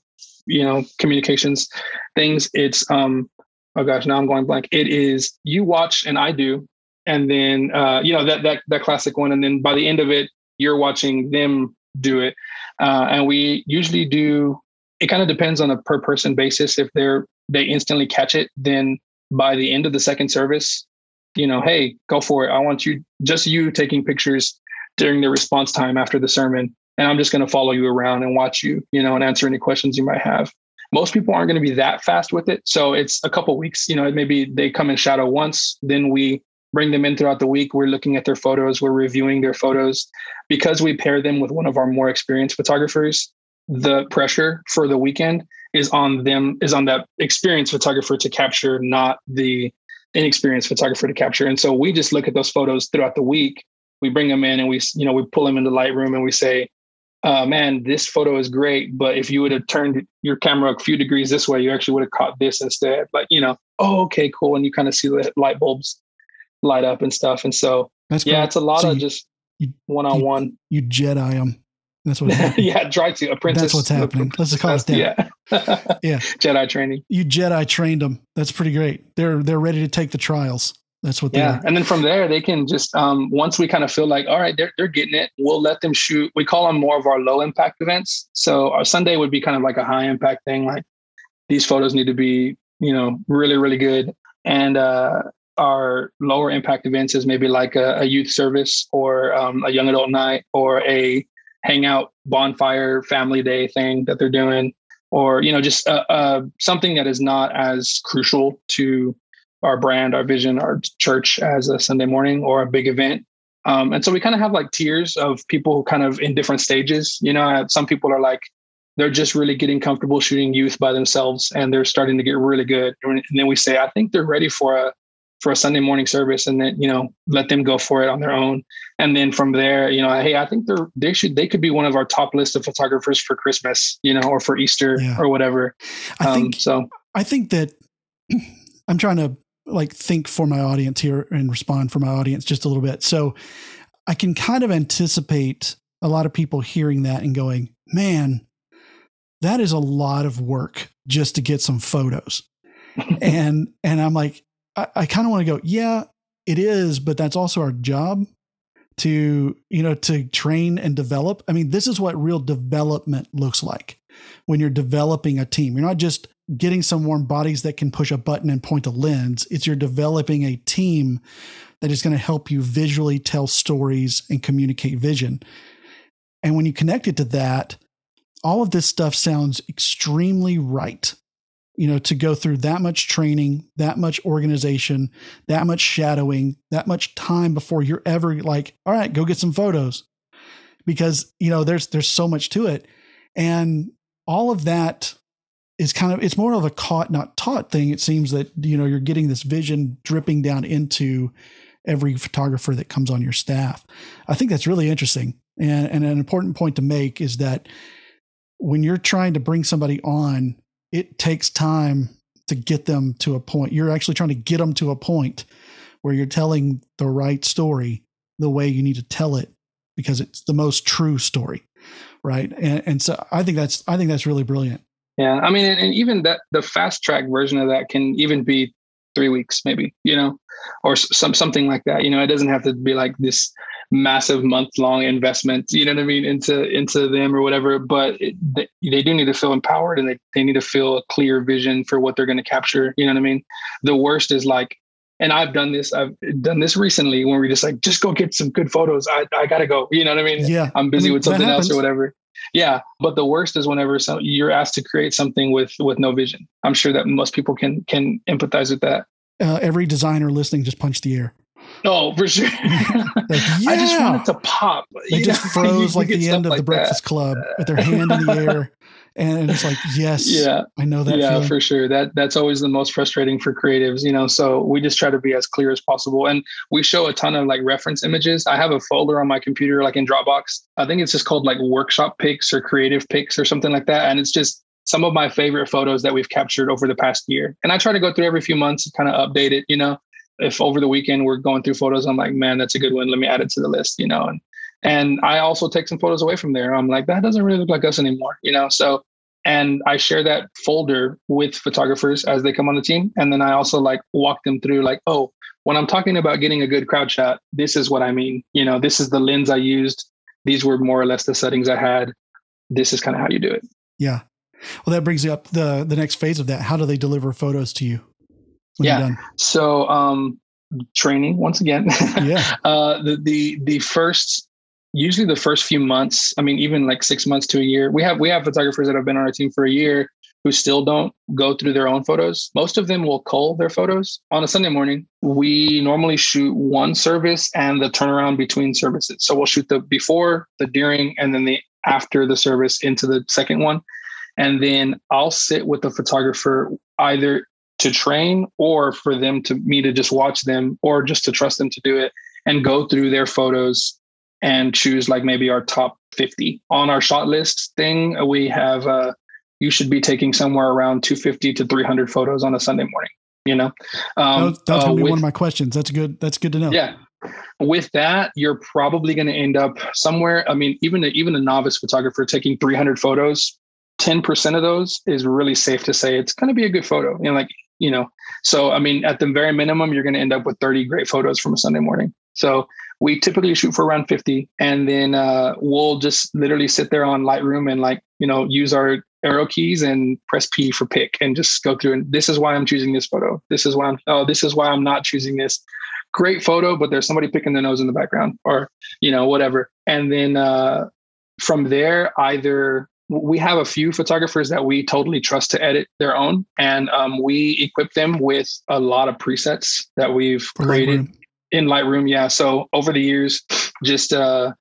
you know, communications things. It's um, oh gosh, now I'm going blank. It is you watch and I do, and then uh, you know that that that classic one, and then by the end of it, you're watching them do it, uh, and we usually do. It kind of depends on a per person basis. If they're they instantly catch it, then by the end of the second service, you know, hey, go for it. I want you, just you taking pictures during the response time after the sermon. And I'm just going to follow you around and watch you, you know, and answer any questions you might have. Most people aren't going to be that fast with it. So it's a couple weeks, you know, maybe they come in shadow once, then we bring them in throughout the week. We're looking at their photos, we're reviewing their photos. Because we pair them with one of our more experienced photographers, the pressure for the weekend is on them, is on that experienced photographer to capture, not the inexperienced photographer to capture. And so we just look at those photos throughout the week. We bring them in and we, you know, we pull them into Lightroom and we say, uh, man, this photo is great, but if you would have turned your camera a few degrees this way, you actually would have caught this instead. Like, you know, oh, okay, cool. And you kind of see the light bulbs light up and stuff. And so, That's yeah, it's a lot so of you, just one on one. You Jedi them. That's what. yeah, try to apprentice. That's what's happening. Let's call it that. Yeah, yeah. Jedi training. You Jedi trained them. That's pretty great. They're they're ready to take the trials. That's what. They Yeah, and then from there they can just um, once we kind of feel like all right, they're they're getting it. We'll let them shoot. We call them more of our low impact events. So our Sunday would be kind of like a high impact thing. Like these photos need to be you know really really good, and uh, our lower impact events is maybe like a, a youth service or um, a young adult night or a hangout bonfire family day thing that they're doing or you know just uh, uh, something that is not as crucial to our brand our vision our church as a sunday morning or a big event um, and so we kind of have like tiers of people kind of in different stages you know some people are like they're just really getting comfortable shooting youth by themselves and they're starting to get really good and then we say i think they're ready for a for a Sunday morning service and then, you know, let them go for it on their own. And then from there, you know, hey, I think they're, they should, they could be one of our top list of photographers for Christmas, you know, or for Easter yeah. or whatever. I um, think, so I think that I'm trying to like think for my audience here and respond for my audience just a little bit. So I can kind of anticipate a lot of people hearing that and going, man, that is a lot of work just to get some photos. and and I'm like, I, I kind of want to go, yeah, it is, but that's also our job to, you know, to train and develop. I mean, this is what real development looks like when you're developing a team. You're not just getting some warm bodies that can push a button and point a lens. It's you're developing a team that is going to help you visually tell stories and communicate vision. And when you connect it to that, all of this stuff sounds extremely right you know, to go through that much training, that much organization, that much shadowing, that much time before you're ever like, all right, go get some photos. Because, you know, there's there's so much to it. And all of that is kind of it's more of a caught not taught thing. It seems that, you know, you're getting this vision dripping down into every photographer that comes on your staff. I think that's really interesting. And, and an important point to make is that when you're trying to bring somebody on it takes time to get them to a point. You're actually trying to get them to a point where you're telling the right story the way you need to tell it because it's the most true story. Right. And, and so I think that's, I think that's really brilliant. Yeah. I mean, and, and even that, the fast track version of that can even be three weeks, maybe, you know, or some, something like that. You know, it doesn't have to be like this massive month long investment, you know what I mean, into into them or whatever. But it, they, they do need to feel empowered and they, they need to feel a clear vision for what they're going to capture. You know what I mean? The worst is like, and I've done this, I've done this recently when we're just like, just go get some good photos. I, I gotta go. You know what I mean? Yeah. I'm busy I mean, with something else or whatever. Yeah. But the worst is whenever some, you're asked to create something with with no vision. I'm sure that most people can can empathize with that. Uh, every designer listening just punched the air. Oh, for sure. Like, I just yeah. want to pop. They you just know? Froze like the end of the like that. Breakfast Club with their hand in the air, and it's like, yes, Yeah. I know that yeah feeling. for sure. That that's always the most frustrating for creatives you know so we just try to be as clear as possible. And we show a ton of like reference images. I have a folder on my computer like in dropbox. I think it's just called like workshop pics or creative pics or something like that. And it's just some of my favorite photos that we've captured over the past year. And i try to go through every few months and kind of update it you know. If over the weekend we're going through photos i'm like man that's a good one. Let me add it to the list you know and and i also take some photos away from there i'm like that doesn't really look like us anymore you know so and I share that folder with photographers as they come on the team. And then I also like walk them through like, oh, when I'm talking about getting a good crowd shot, this is what I mean. You know, this is the lens I used. These were more or less the settings I had. This is kind of how you do it. Yeah. Well, that brings you up the the next phase of that. How do they deliver photos to you? when Yeah. done? So um training once again. Yeah. uh the the the first usually the first few months, I mean even like 6 months to a year. We have we have photographers that have been on our team for a year who still don't go through their own photos. Most of them will cull their photos on a Sunday morning. We normally shoot one service and the turnaround between services. So we'll shoot the before, the during, and then the after the service into the second one. And then I'll sit with the photographer either to train or for them to me to just watch them or just to trust them to do it and go through their photos and choose like maybe our top 50 on our shot list thing we have uh you should be taking somewhere around 250 to 300 photos on a sunday morning you know um That- that's uh, gonna be with- one of my questions. That's good. That's good to know. yeah. With that, you're probably going to end up somewhere. I mean, even a, even a novice photographer taking 300 photos, 10% of those is really safe to say it's going to be a good photo. You know, like, you know, so I mean, at the very minimum, you're going to end up with 30 great photos from a Sunday morning. So we typically shoot for around 50 and then uh, we'll just literally sit there on Lightroom and like, you know, use our arrow keys and press P for pick and just go through and this is why I'm choosing this photo. This is why I'm, oh, this is why I'm not choosing this great photo, but there's somebody picking their nose in the background or, you know, whatever. And then uh, from there, either we have a few photographers that we totally trust to edit their own. And um, we equip them with a lot of presets that we've created. In Lightroom. Yeah. So over the years, just uh,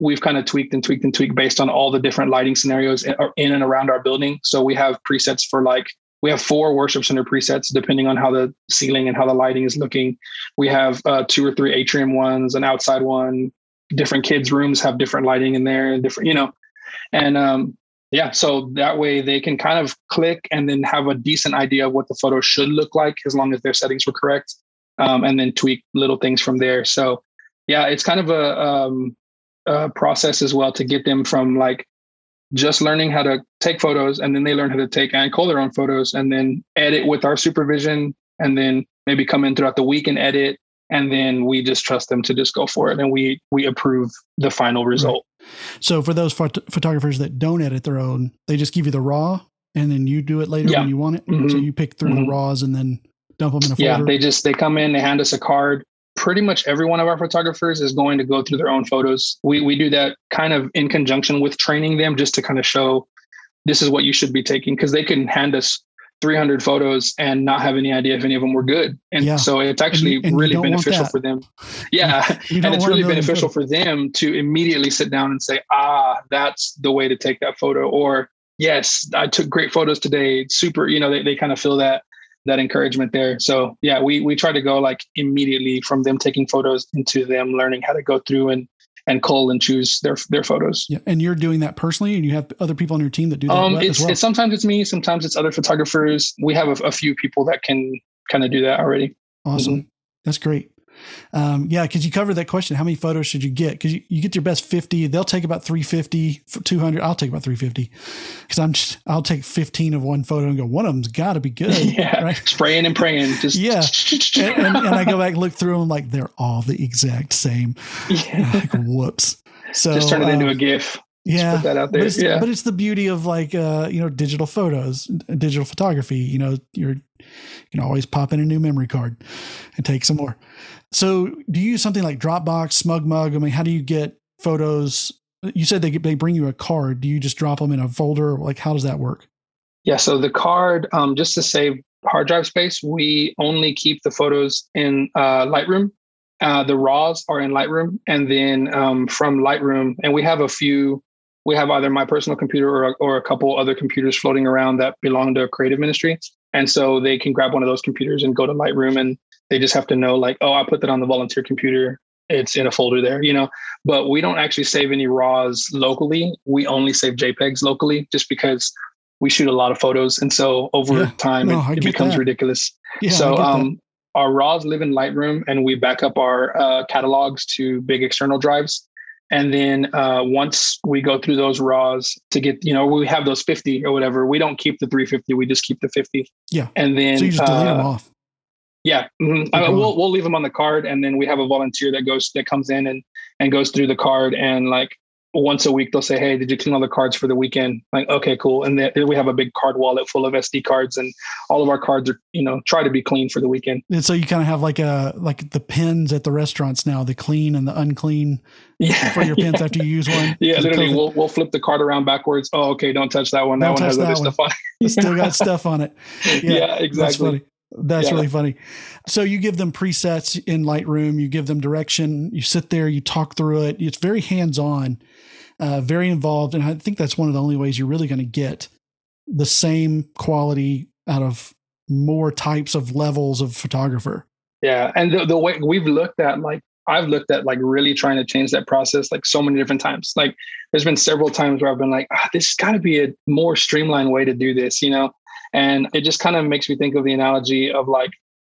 we've kind of tweaked and tweaked and tweaked based on all the different lighting scenarios in, and around our building. So we have presets for like we have four worship center presets depending on how the ceiling and how the lighting is looking. We have uh, two or three atrium ones, an outside one. Different kids' rooms have different lighting in there, and different, you know, and um, yeah. So that way they can kind of click and then have a decent idea of what the photo should look like as long as their settings were correct, um, and then tweak little things from there. So yeah, it's kind of a, um, a process as well to get them from like just learning how to take photos and then they learn how to take and call their own photos and then edit with our supervision and then maybe come in throughout the week and edit and then we just trust them to just go for it and we we approve the final result So for those phot- photographers that don't edit their own, they just give you the raw, and then you do it later Yeah. when you want it. Mhm. So you pick through Mhm. the raws and then dump them in a yeah they just they come in they hand us a card. Pretty much every one of our photographers is going to go through their own photos. We we do that kind of in conjunction with training them just to kind of show this is what you should be taking because they can hand us 300 photos and not have any idea if any of them were good. And Yeah. so it's actually and you really beneficial for them. Yeah and it's really beneficial for them to immediately sit down and say ah that's the way to take that photo. Or yes i took great photos today. Super you know they, they kind of feel that that encouragement there so yeah we we try to go like immediately from them taking photos into them learning how to go through and and cull and choose their their photos Yeah, and you're doing that personally, and you have other people on your team that do that um as it's, well. it's sometimes it's me sometimes it's other photographers we have a, a few people that can kind of do that already Awesome. Mm-hmm. That's great. Um, yeah, because you covered that question. How many photos should you get? Because you, you get your best 50. They'll take about 350 200. I'll take about 350 because I'm just, I'll take 15 of one photo and go, one of them's got to be good. yeah Right. spraying and praying just Yeah. And, and, and I go back and look through them like they're all the exact same. yeah. Like, whoops. So just turn it into uh, a gif yeah. put that out there But it's, yeah but it's the beauty of like uh, you know digital photos, digital photography. You know, you're you can always pop in a new memory card and take some more. So, do you use something like Dropbox, SmugMug? I mean, how do you get photos? You said they they bring you a card. Do you just drop them in a folder? Like, how does that work? Yeah, so the card, um, just to save hard drive space, we only keep the photos in uh, Lightroom. Uh, the raws are in Lightroom, and then um, from Lightroom, and we have a few. We have either my personal computer or, or a couple other computers floating around that belong to creative ministry, and so they can grab one of those computers and go to Lightroom, and they just have to know like, oh, I put that on the volunteer computer. It's in a folder there, you know. But we don't actually save any raws locally. We only save JPEGs locally, just because we shoot a lot of photos, and so over Yeah. time No, it, it becomes that. ridiculous. Yeah, so um, our raws live in Lightroom, and we back up our uh, catalogs to big external drives. And then uh, once we go through those raws to get, you know, we have those 50 or whatever. We don't keep the 350. We just keep the 50. Yeah. And then so you just delete them uh, off. Yeah, mhm. I we'll we'll leave them on the card, and then we have a volunteer that goes that comes in and and goes through the card, and like once a week they'll say, "Hey, did you clean all the cards for the weekend?" Like, okay, cool. And then we have a big card wallet full of SD cards, and all of our cards are you know try to be clean for the weekend. And so you kind of have like a like the pins at the restaurants now, the clean and the unclean Yeah, for your pins yeah. after you use one. Yeah, literally, we'll we'll flip the card around backwards. Oh, okay, don't touch that one. That Don't one has other that one. stuff on. it. It's still got stuff on it. Yeah, That's exactly. That's Yeah. really funny. So you give them presets in Lightroom, you give them direction, you sit there, you talk through it. It's very hands on, uh, very involved. And I think that's one of the only ways you're really going to get the same quality out of more types of levels of photographer. Yeah, and the, the way we've looked at like I've looked at like really trying to change that process like so many different times. Like there's been several times where I've been like, ah, this got to be a more streamlined way to do this, you know? And it just kind of makes me think of the analogy of like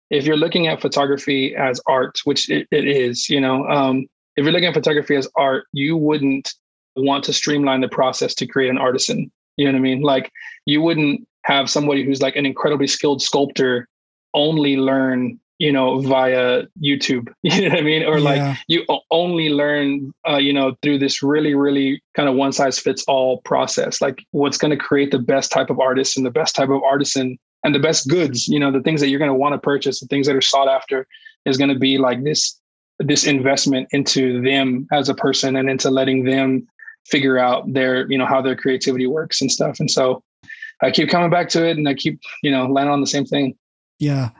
if you're looking at photography as art, which it, it is, you know, um, if you're looking at photography as art, you wouldn't want to streamline the process to create an artisan. You know what I mean? Like you wouldn't have somebody who's like an incredibly skilled sculptor only learn you know via youtube you know what i mean? Or like you only learn uh, you know through this really really kind of one size fits all process. Like what's going to create the best type of artist and the best type of artisan and the best goods you know the things that you're going to want to purchase the things that are sought after is going to be like this this investment into them as a person and into letting them figure out their you know how their creativity works and stuff. And so i keep coming back to it and i keep you know landing on the same thing. Yeah.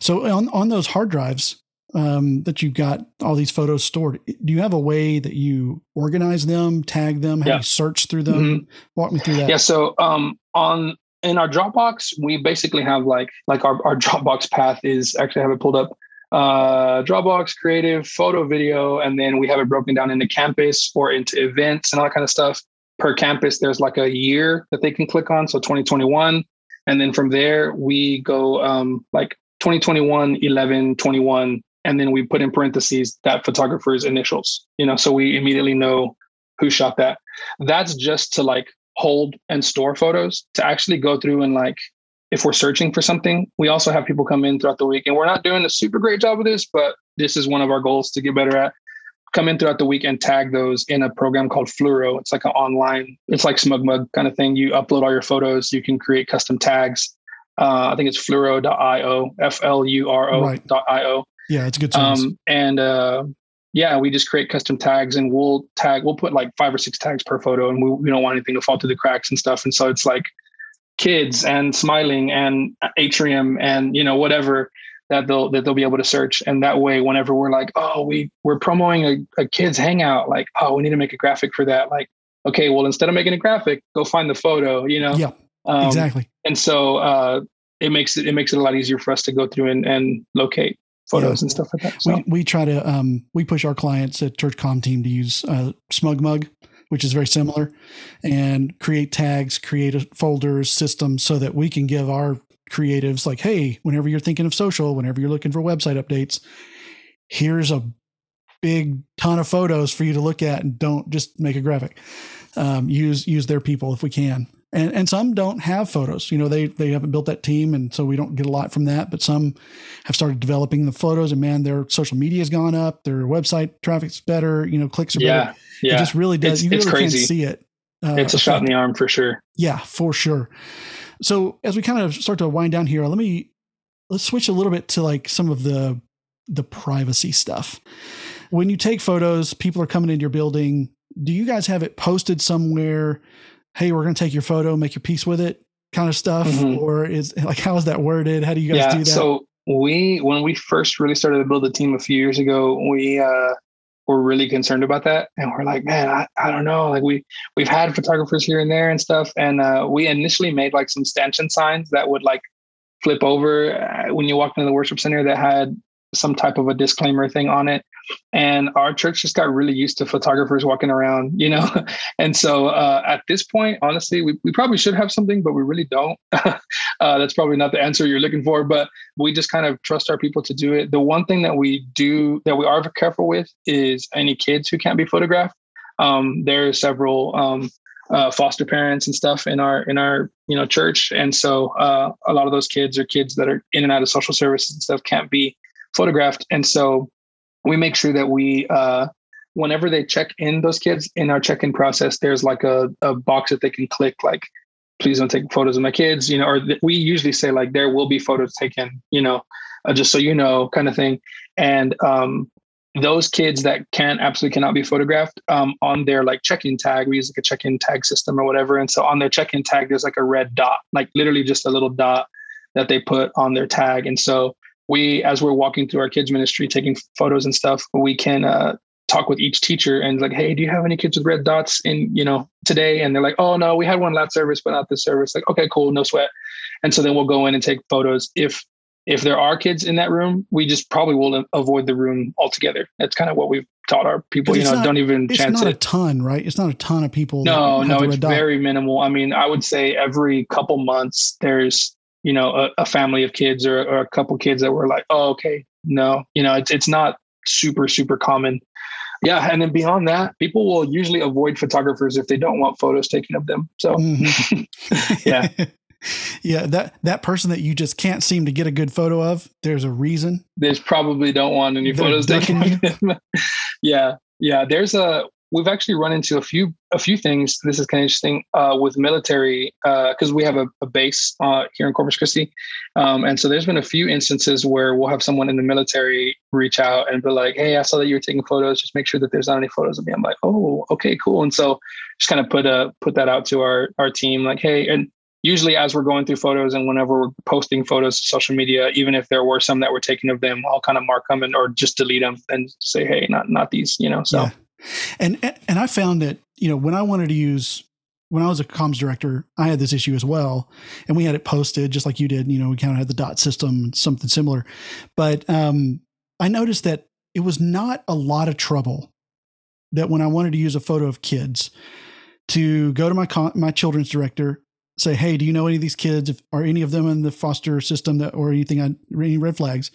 So on on those hard drives um, that you've got all these photos stored, do you have a way that you organize them, tag them, how Yeah. you search through them? Walk me through that. Yeah. So um, on in our Dropbox, we basically have like like our, our Dropbox path is actually I have it pulled up. Uh, Dropbox, creative, photo, video, and then we have it broken down into campus or into events and all that kind of stuff. Per campus, there's like a year that they can click on. So 2021. And then from there, we go um, like 2021, 11, 21. And then we put in parentheses that photographer's initials, you know, so we immediately know who shot that. That's just to like hold and store photos to actually go through and like if we're searching for something we also have people come in throughout the week and we're not doing a super great job of this but this is one of our goals to get better at come in throughout the week and tag those in a program called Fluro it's like an online it's like SmugMug kind of thing you upload all your photos you can create custom tags uh, i think it's fluro.io f-l-u-r-o Right. dot io Yeah, it's a good service. um, and uh, yeah, we just create custom tags and we'll tag, we'll put like five or six tags per photo and we, we don't want anything to fall through the cracks and stuff. And so it's like kids and smiling and atrium and, you know, whatever that they'll, that they'll be able to search. And that way, whenever we're like, oh, we, we're promoting a, a kids hangout, like, oh, we need to make a graphic for that. Like, okay, well, instead of making a graphic, go find the photo, you know? yeah, Um, exactly. And so uh, it makes it, it makes it a lot easier for us to go through and, and locate photos and stuff like that. So. We, we try to um, we push our clients at Church Comm Team to use uh, SmugMug, which is very similar, and create tags, create a folders system so that we can give our creatives like, hey, whenever you're thinking of social, whenever you're looking for website updates, here's a big ton of photos for you to look at, and don't just make a graphic. Um, use use their people if we can. And, and some don't have photos. You know, they they haven't built that team, and so we don't get a lot from that. But some have started developing the photos, and man, their social media has gone up. Their website traffic's better. You know, clicks are yeah. better. Yeah. It just really does. It's- you it's really crazy. can't see it. Uh, it's a shot in the arm for sure. yeah, for sure. So as we kind of start to wind down here, let me let's switch a little bit to like some of the the privacy stuff. When you take photos, people are coming into your building. Do you guys have it posted somewhere? Hey, we're going to take your photo, make your peace with it, kind of stuff, Mhm. or is like how is that worded? How do you guys yeah. do that? So we when we first really started to build the team a few years ago, we uh, were really concerned about that, and we're like, man, I, I don't know. Like we we've had photographers here and there and stuff, and uh, we initially made like some stanchion signs that would like flip over uh, when you walked into the worship center that had some type of a disclaimer thing on it. And our church just got really used to photographers walking around you know? And so uh, at this point honestly we, we probably should have something but we really don't. Uh, that's probably not the answer you're looking for but we just kind of trust our people to do it. The one thing that we do that we are careful with is any kids who can't be photographed. Um, there are several um, uh, foster parents and stuff in our in our you know church. And so uh, a lot of those kids are kids that are in and out of social services and stuff can't be photographed. And so we make sure that we uh, whenever they check in those kids in our check-in process there's like a, a box that they can click like please don't take photos of my kids you know or th- we usually say like there will be photos taken you know uh, just so you know kind of thing. And um, those kids that can absolutely cannot be photographed um, on their like check-in tag we use like a check-in tag system or whatever. And so on their check-in tag there's like a red dot like literally just a little dot that they put on their tag. And so we as we're walking through our kids ministry taking photos and stuff we can uh, talk with each teacher and like hey do you have any kids with red dots in you know today and they're like oh no we had one last service but not this service like okay cool no sweat and so then we'll go in and take photos if if there are kids in that room, we just probably will avoid the room altogether. That's kind of what we've taught our people. You know, not, don't even chance. it's chance not it. a ton, right? It's not a ton of people. No, no, it's very minimal. I mean, I would say every couple months there's you know a, a family of kids or, or, a couple kids that were like, oh, okay, no, you know, it's it's not super super common. Yeah, and then beyond that, people will usually avoid photographers if they don't want photos taken of them. So, mm-hmm. yeah yeah, that that person that you just can't seem to get a good photo of, there's a reason. They probably don't want any They're photos taken. yeah, yeah. There's a we've actually run into a few a few things. This is kind of interesting uh, with military because uh, we have a, a base uh, here in Corpus Christi, um, and so there's been a few instances where we'll have someone in the military reach out and be like, "Hey, I saw that you were taking photos. Just make sure that there's not any photos of me." I'm like, "Oh, okay, cool." And so just kind of put a put that out to our our team, like, "Hey," and usually as we're going through photos and whenever we're posting photos to social media, even if there were some that were taken of them, I'll kind of mark them and or just delete them and say, hey, not not these, you know. So yeah. And and I found that, you know, when I wanted to use when I was a comms director, I had this issue as well. And we had it posted just like you did. You know, we kind of had the dot system, something similar. But um, I noticed that it was not a lot of trouble that when I wanted to use a photo of kids, to go to my my children's director say, hey, do you know any of these kids? If, are any of them in the foster system that, or anything, any red flags?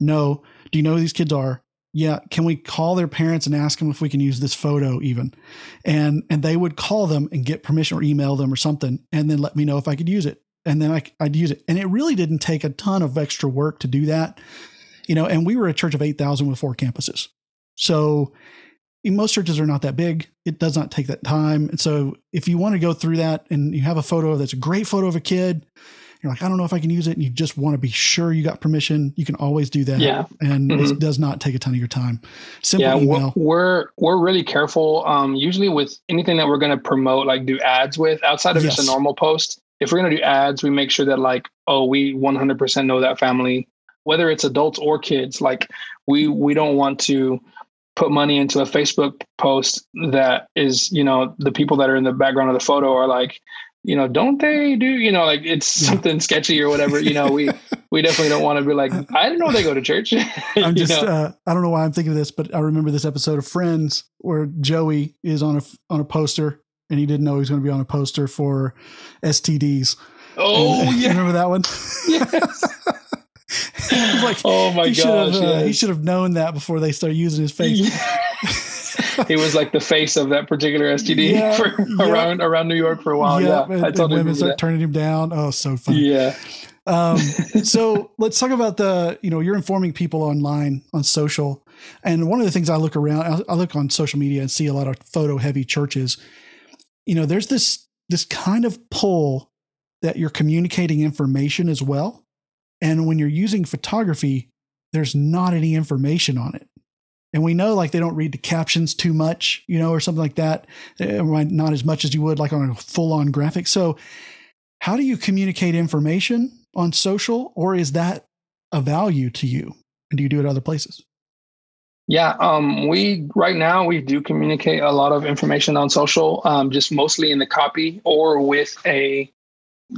No. Do you know who these kids are? Yeah. Can we call their parents and ask them if we can use this photo even? And, and they would call them and get permission or email them or something and then let me know if I could use it. And then I, I'd use it. And it really didn't take a ton of extra work to do that. You know, and we were a church of 8,000 with four campuses. So most churches are not that big. It does not take that time. And so if you want to go through that and you have a photo that's a great photo of a kid, you're like, I don't know if I can use it. And you just want to be sure you got permission. You can always do that. Yeah. And mm-hmm. it does not take a ton of your time. Simple yeah, email. We're, we're really careful. Um, usually with anything that we're going to promote, like do ads with outside of yes. just a normal post, if we're going to do ads, we make sure that like, oh, we 100% know that family, whether it's adults or kids, like we, we don't want to, put money into a Facebook post that is, you know, the people that are in the background of the photo are like, you know, don't they do, you know, like it's something sketchy or whatever, you know, we, we definitely don't want to be like, I didn't know they go to church. I'm just, uh, I don't know why I'm thinking of this, but I remember this episode of Friends where Joey is on a, on a poster and he didn't know he was going to be on a poster for STDs. Oh, and, yeah. Remember that one? Yes. like, oh my he gosh, uh, yes. he should have known that before they started using his face. He was like the face of that particular STD yeah, for yeah. around around New York for a while. Yeah, yeah and, I totally women start turning him down. Oh, so funny. Yeah. Um, so let's talk about the you know you're informing people online on social, and one of the things I look around, I look on social media and see a lot of photo heavy churches. You know, there's this this kind of pull that you're communicating information as well. And when you're using photography, there's not any information on it. And we know like they don't read the captions too much, you know, or something like that. Eh, not as much as you would like on a full on graphic. So, how do you communicate information on social? Or is that a value to you? And do you do it other places? Yeah, um, we right now we do communicate a lot of information on social, um, just mostly in the copy or with a.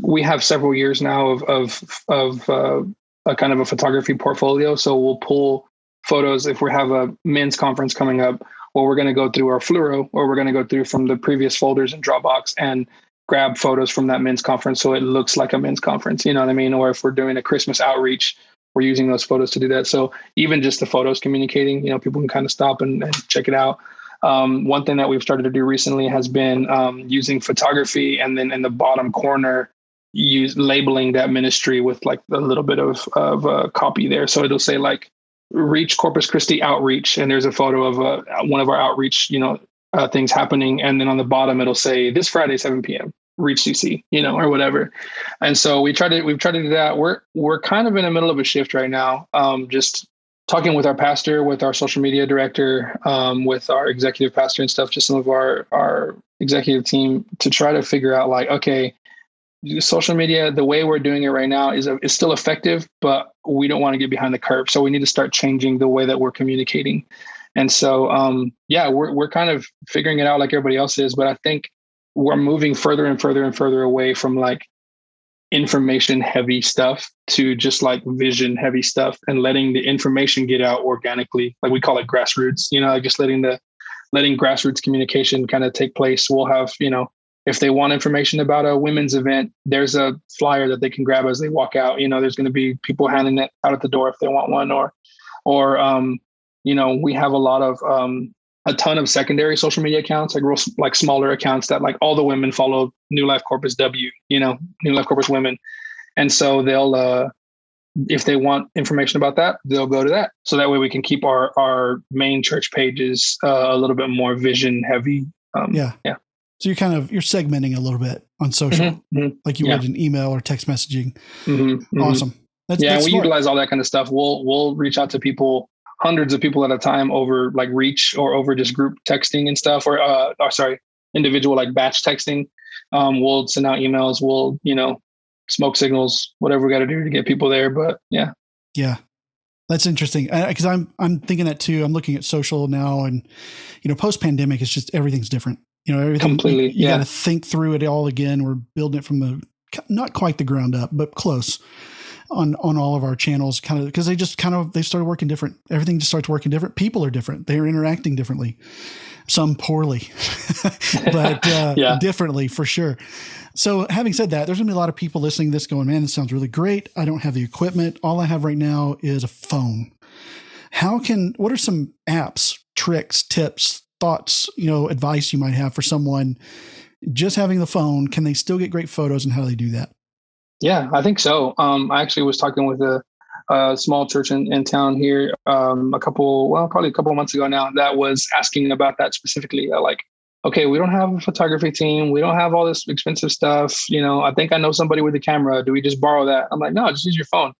We have several years now of of of uh, a kind of a photography portfolio, so we'll pull photos if we have a men's conference coming up, well we're going to go through our Fluro, or we're going to go through from the previous folders in Dropbox and grab photos from that men's conference so it looks like a men's conference. You know what I mean? Or if we're doing a Christmas outreach, we're using those photos to do that. So even just the photos communicating, you know, people can kind of stop and, and check it out. Um, one thing that we've started to do recently has been um, using photography and then in the bottom corner, use labeling that ministry with like a little bit of of uh, copy there. So it'll say like reach Corpus Christi outreach, and there's a photo of uh, one of our outreach, you know, uh, things happening, and then on the bottom it'll say this Friday 7 p.m reach CC, you know, or whatever. And so we tried to we've tried to do that. We're we're kind of in the middle of a shift right now. Um, just talking with our pastor, with our social media director, um, with our executive pastor and stuff, just some of our our executive team to try to figure out like, okay, social media, the way we're doing it right now is is still effective, but we don't want to get behind the curve. So we need to start changing the way that we're communicating. And so, um, yeah, we're we're kind of figuring it out like everybody else is. But I think we're moving further and further and further away from like information heavy stuff to just like vision heavy stuff and letting the information get out organically like we call it grassroots you know like just letting the letting grassroots communication kind of take place we'll have you know if they want information about a women's event there's a flyer that they can grab as they walk out you know there's going to be people handing it out at the door if they want one or or um you know we have a lot of um a ton of secondary social media accounts, like real, like smaller accounts that like all the women follow New Life Corpus W, you know, New Life Corpus women. And so they'll uh if they want information about that, they'll go to that. So that way we can keep our our main church pages uh, a little bit more vision heavy. Um, yeah. Yeah. So you're kind of you're segmenting a little bit on social, Mm-hmm, mhm, like you yeah. would in email or text messaging. mhm, mhm. Awesome. That's, yeah, that's we smart. utilize all that kind of stuff. We'll we'll reach out to people, hundreds of people at a time over like reach or over just group texting and stuff, or uh, or sorry, individual like batch texting. Um, we'll send out emails. We'll you know smoke signals, whatever we got to do to get people there. But yeah, Yeah. That's interesting because I'm I'm thinking that too. I'm looking at social now, and you know, post pandemic, it's just everything's different. You know, everything Completely, You, you yeah. got to think through it all again. We're building it from the not quite the ground up, but close on on all of our channels, kind of because they just kind of they started working different. Everything just starts working different. People are different. They're interacting differently. Some poorly, but uh, Yeah. differently for sure. So, having said that, there's going to be a lot of people listening to this going, man, this sounds really great. I don't have the equipment. All I have right now is a phone. How can, what are some apps, tricks, tips, thoughts, you know, advice you might have for someone just having the phone? Can they still get great photos and how do they do that? Yeah, I think so. Um, I actually was talking with a, a small church in, in town here um, a couple, well, probably a couple months ago now, that was asking about that specifically. Uh, like, okay, we don't have a photography team. We don't have all this expensive stuff. You know, I think I know somebody with a camera. Do we just borrow that? I'm like, no, just use your phone.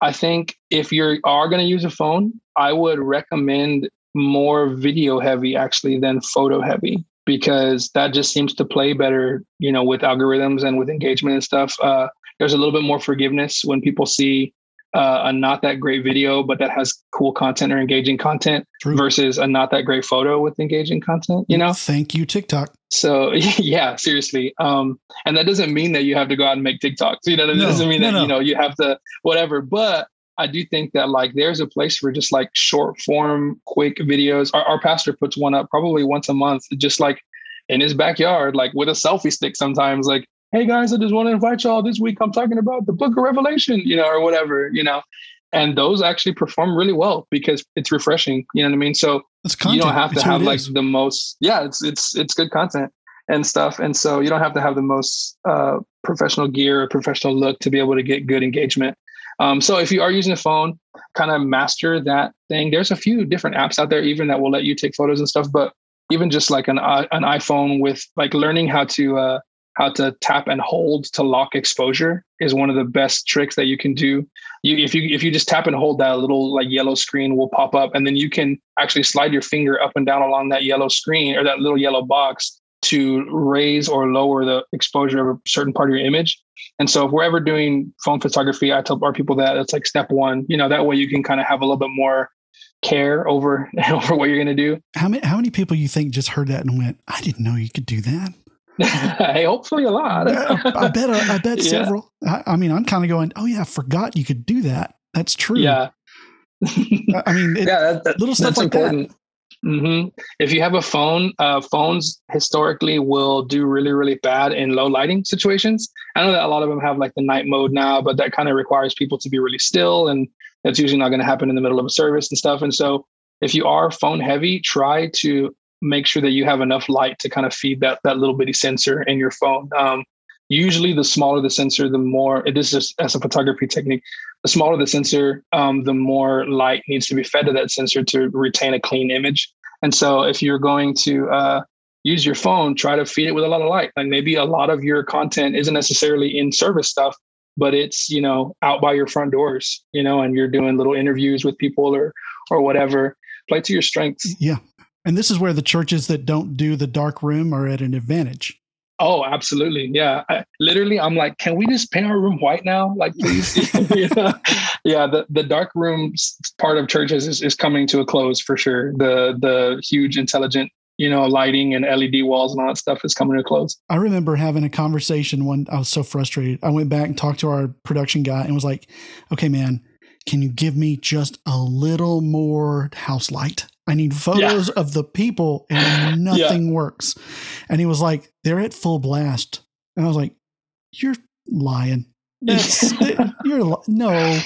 I think if you are going to use a phone, I would recommend more video heavy actually than photo heavy because that just seems to play better, you know, with algorithms and with engagement and stuff. Uh, there's a little bit more forgiveness when people see uh, a not that great video, but that has cool content or engaging content True. versus a not that great photo with engaging content, you know? Thank you, TikTok. So yeah, seriously. Um, and that doesn't mean that you have to go out and make TikToks. You know, that No, doesn't mean no, that, no. you know, you have to whatever. But I do think that like there's a place for just like short form, quick videos. Our, our pastor puts one up probably once a month, just like in his backyard, like with a selfie stick sometimes, like, hey guys, I just want to invite y'all this week. I'm talking about the book of Revelation, you know, or whatever, you know. And those actually perform really well because it's refreshing. You know what I mean? So you don't have to It's have like is. the most yeah it's it's it's good content and stuff and so you don't have to have the most uh, professional gear or professional look to be able to get good engagement um, so if you are using a phone kind of master that thing. There's a few different apps out there even that will let you take photos and stuff but even just like an i- an iphone with like learning how to uh, how to tap and hold to lock exposure is one of the best tricks that you can do. You if you if you just tap and hold that little like yellow screen will pop up and then you can actually slide your finger up and down along that yellow screen or that little yellow box to raise or lower the exposure of a certain part of your image. And so if we're ever doing phone photography, I tell our people that it's like step one, you know, that way you can kind of have a little bit more care over over what you're going to do. How many how many people you think just heard that and went, I didn't know you could do that? hey, hopefully a lot. I bet uh, I bet yeah. several. I, I, mean, I'm kind of going, oh yeah, I forgot you could do that. That's true. Yeah. I mean, it, yeah, that, that, little stuff like important. that. Mm-hmm. If you have a phone, uh, phones historically will do really, really bad in low lighting situations. I know that a lot of them have like the night mode now, but that kind of requires people to be really still, and that's usually not going to happen in the middle of a service and stuff. And so, if you are phone heavy, try to make sure that you have enough light to kind of feed that that little bitty sensor in your phone. Um, usually, the smaller the sensor, the more it is as a photography technique. The smaller the sensor, um, the more light needs to be fed to that sensor to retain a clean image. And so, if you're going to uh, use your phone, try to feed it with a lot of light. Like maybe a lot of your content isn't necessarily in service stuff, but it's you know out by your front doors, you know, and you're doing little interviews with people or or whatever. Play to your strengths. Yeah, and this is where the churches that don't do the dark room are at an advantage. Oh, absolutely. Yeah. I, literally, I'm like, can we just paint our room white now? Like, please. Yeah. The, the dark room part of churches is, is coming to a close for sure. The, the huge intelligent, you know, lighting and LED walls and all that stuff is coming to a close. I remember having a conversation when I was so frustrated. I went back and talked to our production guy and was like, okay, man, can you give me just a little more house light? I need photos yeah. of the people and nothing yeah. works. And he was like, they're at full blast. And I was like, you're lying. you're no.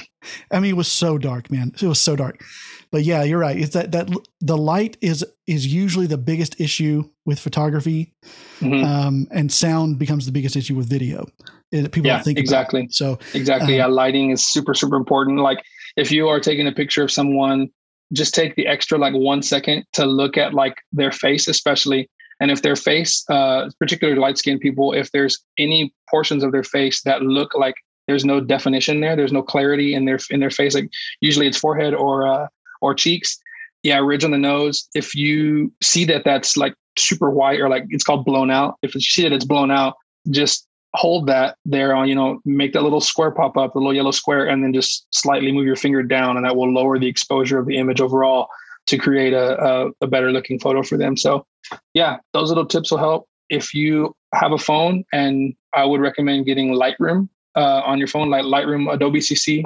I mean, it was so dark, man. It was so dark. But yeah, you're right. It's that that the light is is usually the biggest issue with photography, mm-hmm. um, and sound becomes the biggest issue with video. It, people yeah, think exactly. About. So exactly, um, yeah, lighting is super super important. Like if you are taking a picture of someone just take the extra like one second to look at like their face, especially. And if their face, uh, particularly light skinned people, if there's any portions of their face that look like there's no definition there, there's no clarity in their in their face. Like usually it's forehead or uh, or cheeks. Yeah, ridge on the nose. If you see that that's like super white or like it's called blown out, if you see that it's blown out, just hold that there on, you know, make that little square pop up, the little yellow square, and then just slightly move your finger down, and that will lower the exposure of the image overall to create a, a, a better looking photo for them. So, yeah, those little tips will help. If you have a phone, and I would recommend getting Lightroom uh, on your phone, like Lightroom, Adobe CC.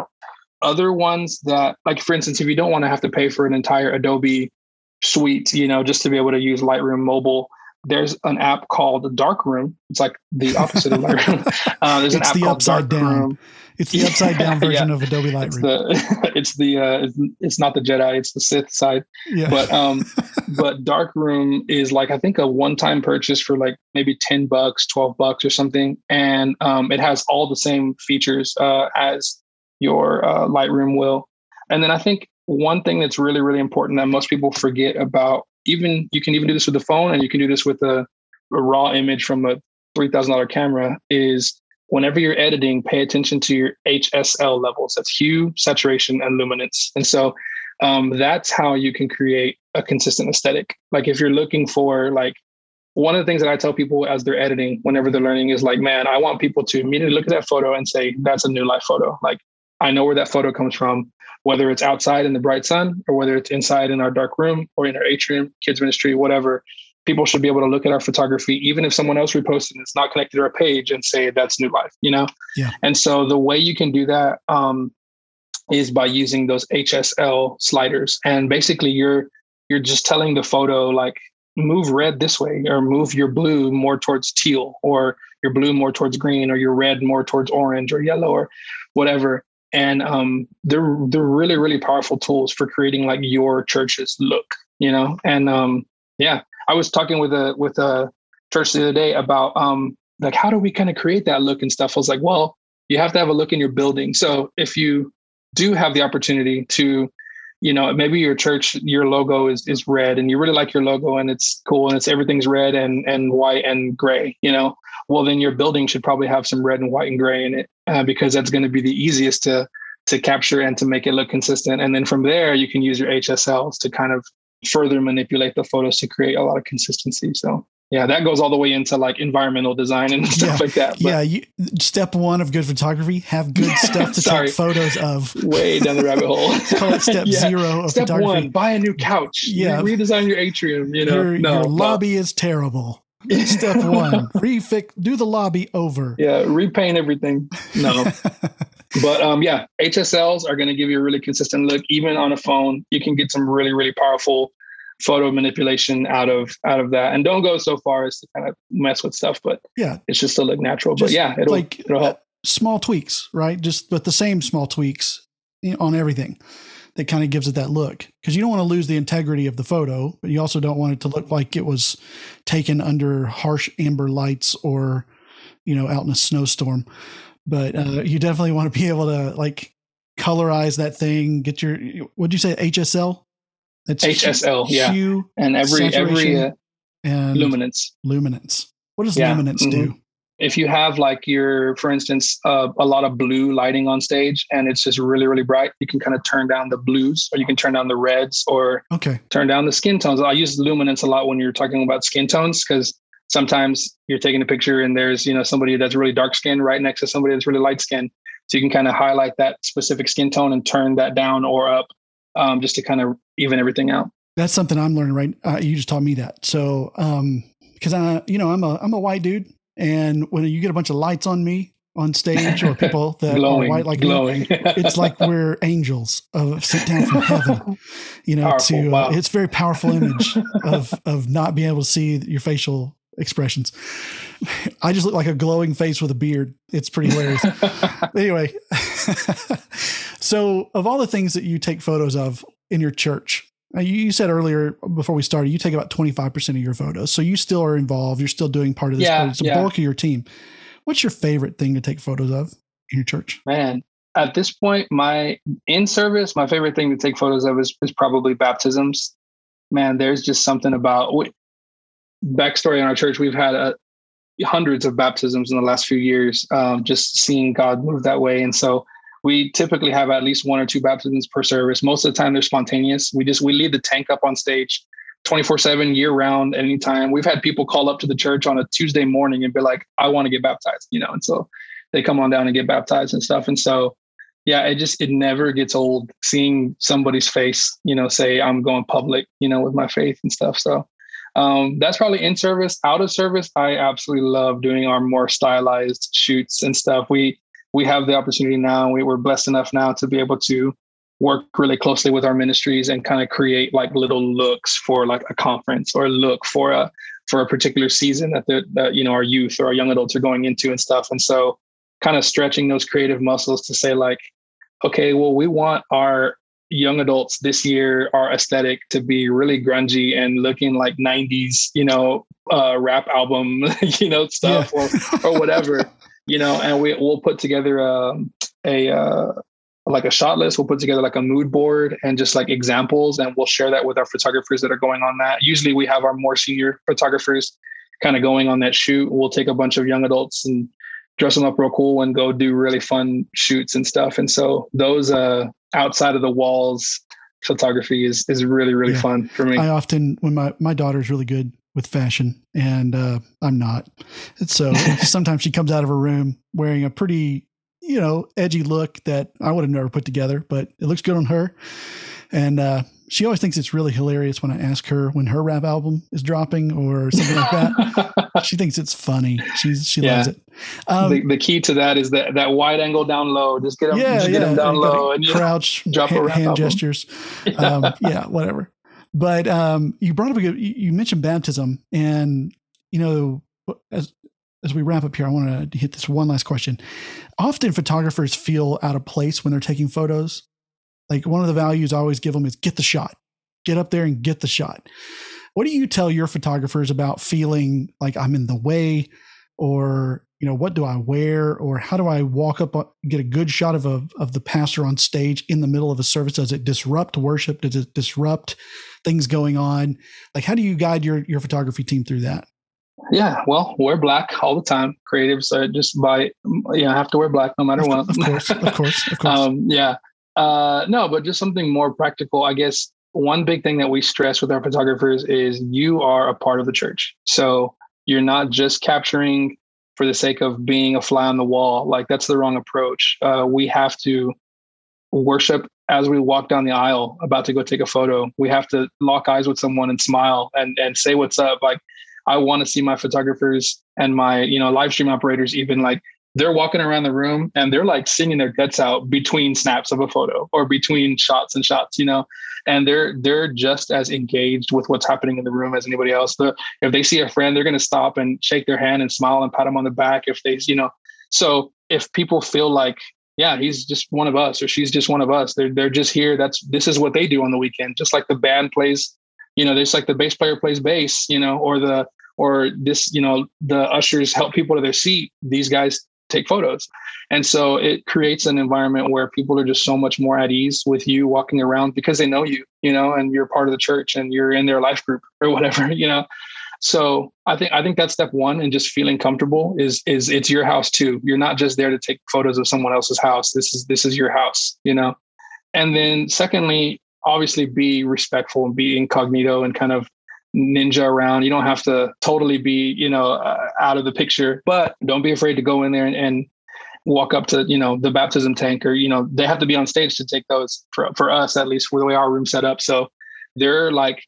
Other ones that, like for instance, if you don't want to have to pay for an entire Adobe suite, you know, just to be able to use Lightroom mobile, there's an app called Darkroom. It's like the opposite of Lightroom. Uh, there's it's an app the called upside Darkroom. down. It's the upside down version yeah. of Adobe Lightroom. It's the it's the uh, it's, it's, not the Jedi, it's the Sith side. Yeah. But um, but Darkroom is like I think a one time purchase for like maybe ten bucks, twelve bucks or something, and um, it has all the same features uh, as your uh, Lightroom will. And then I think one thing that's really really important that most people forget about even you can even do this with the phone and you can do this with a, a raw image from a $3000 camera is whenever you're editing pay attention to your hsl levels. That's hue saturation and luminance. And so um, that's how you can create a consistent aesthetic. Like if you're looking for like one of the things that i tell people as they're editing whenever they're learning is like man i want people to immediately look at that photo and say that's a new life photo like i know where that photo comes from whether it's outside in the bright sun or whether it's inside in our dark room or in our atrium, kids ministry, whatever. People should be able to look at our photography, even if someone else reposted and it's not connected to our page, and say that's new life, you know? Yeah. And so the way you can do that um, is by using those HSL sliders. And basically you're you're just telling the photo like move red this way or move your blue more towards teal or your blue more towards green or your red more towards orange or yellow or whatever and um, they're they're really really powerful tools for creating like your church's look you know and um, yeah i was talking with a with a church the other day about um, like how do we kind of create that look and stuff? I was like well you have to have a look in your building. So if you do have the opportunity to you know maybe your church your logo is is red and you really like your logo and it's cool and it's everything's red and and white and gray you know well then your building should probably have some red and white and gray in it uh, because that's going to be the easiest to to capture and to make it look consistent. And then from there you can use your hsls to kind of further manipulate the photos to create a lot of consistency so yeah, that goes all the way into like environmental design and stuff Yeah. like that. But yeah, you, step one of good photography: have good stuff to take photos of. way down the rabbit hole. Call it step Yeah. zero of Step photography. one: buy a new couch. Yeah. Redesign your atrium. You know, your, no, your lobby is terrible. Step one: refix, do the lobby over. yeah, repaint everything. No, but um, yeah, HSLs are going to give you a really consistent look. Even on a phone, you can get some really, really powerful photo manipulation out of out of that. And don't go so far as to kind of mess with stuff, but Yeah, it's just to look natural. Just but yeah, it'll like it'll help. small tweaks, right? Just but the same small tweaks on everything that kind of gives it that look because you don't want to lose the integrity of the photo, but you also don't want it to look like it was taken under harsh amber lights or you know out in a snowstorm. But uh, you definitely want to be able to like colorize that thing. Get your what'd you say HSL? That's HSL, yeah. hue And every every uh, and luminance. luminance. What does Yeah, luminance do? If you have like your for instance uh, a lot of blue lighting on stage and it's just really really bright you can kind of turn down the blues or you can turn down the reds or Okay. turn down the skin tones i use luminance a lot when you're talking about skin tones because sometimes you're taking a picture and there's you know somebody that's really dark skinned right next to somebody that's really light skinned so you can kind of highlight that specific skin tone and turn that down or up um, just to kind of even everything out That's something I'm learning right. Uh, you just taught me that. So, um, because I, you know, I'm a I'm a white dude, and when you get a bunch of lights on me on stage or people that glowing are white like me, it's like we're angels of sent down from heaven. You know, Powerful, to uh, wow. it's a very powerful image of of not being able to see your facial expressions. I just look like a glowing face with a beard. It's pretty hilarious. anyway, so of all the things that you take photos of in your church, uh, you, said earlier before we started, you take about 25% of your photos. So you still are involved. You're still doing part of this, Yeah, but it's a yeah. bulk of your team. What's your favorite thing to take photos of in your church? Man, at this point, my in service, my favorite thing to take photos of is, is probably baptisms. Man, there's just something about we, backstory in our church. We've had uh, hundreds of baptisms in the last few years, um, just seeing God move that way. And so we typically have at least one or two baptisms per service. Most of the time, they're spontaneous. We just we leave the tank up on stage. 24 7 year round anytime we've had people call up to the church on a tuesday morning and be like i want to get baptized you know and so they come on down and get baptized and stuff. And so, yeah, it just it never gets old seeing somebody's face, you know, say I'm going public, you know, with my faith and stuff. So um, that's probably in service. Out of service, I absolutely love doing our more stylized shoots and stuff. We we have the opportunity now. We were blessed enough now to be able to work really closely with our ministries and kind of create like little looks for like a conference or a look for a for a particular season that the that, you know our youth or our young adults are going into and stuff. And so kind of stretching those creative muscles to say like, okay, well, we want our young adults this year, our aesthetic to be really grungy and looking like 90s, you know, uh, rap album, you know, stuff Yeah. or, or whatever, you know, and we, we'll put together a a, uh, like a shot list. We'll put together like a mood board and just like examples, and we'll share that with our photographers that are going on that. Usually, we have our more senior photographers kind of going on that shoot. We'll take a bunch of young adults and dress them up real cool and go do really fun shoots and stuff. And so those uh, outside of the walls photography is is really really Yeah. fun for me. I often, when my, my daughter's really good with fashion and uh, I'm not. And so sometimes she comes out of her room wearing a pretty, you know, edgy look that I would have never put together, but it looks good on her. And uh, she always thinks it's really hilarious when I ask her when her rap album is dropping or something like that. she thinks it's funny. She's she loves it. Um, the, the key to that is that that wide angle down low. Just get them, yeah, just yeah. get them down low and crouch, drop a hand, rap hand album. gestures. Um, yeah, whatever. But um, you brought up a good. You mentioned baptism, and you know, as as we wrap up here, I want to hit this one last question. Often, photographers feel out of place when they're taking photos. Like one of the values I always give them is get the shot, get up there and get the shot. What do you tell your photographers about feeling like I'm in the way, or you know, what do I wear, or how do I walk up, get a good shot of a of the pastor on stage in the middle of a service? Does it disrupt worship? Does it disrupt things going on? Like, how do you guide your your photography team through that? Yeah, well, wear black all the time. Creatives are just by you know have to wear black no matter what. of course, of course, of course. um, yeah. Uh, no, but just something more practical. I guess one big thing that we stress with our photographers is you are a part of the church. So you're not just capturing for the sake of being a fly on the wall. Like that's the wrong approach. Uh, we have to worship as we walk down the aisle about to go take a photo. We have to lock eyes with someone and smile and and say what's up. Like I want to see my photographers and my you know live stream operators even like they're walking around the room and they're like singing their guts out between snaps of a photo or between shots and shots, you know, and they're they're just as engaged with what's happening in the room as anybody else. The, if they see a friend, they're going to stop and shake their hand and smile and pat them on the back. If they, you know, so if people feel like, yeah, he's just one of us or she's just one of us, they're they're just here. That's this is what they do on the weekend, just like the band plays. You know, there's like the bass player plays bass, you know, or the or this, you know, the ushers help people to their seat. These guys take photos. And so it creates an environment where people are just so much more at ease with you walking around because they know you, you know, and you're part of the church and you're in their life group or whatever, you know. So I think I think that's step one and just feeling comfortable is is it's your house too. You're not just there to take photos of someone else's house. This is this is your house, you know. And then secondly, obviously be respectful and be incognito and kind of ninja around. You don't have to totally be, you know, uh, out of the picture, but don't be afraid to go in there and, and, walk up to, you know, the baptism tank or, you know, they have to be on stage to take those for, for us, at least for the way our room set up. So they're like,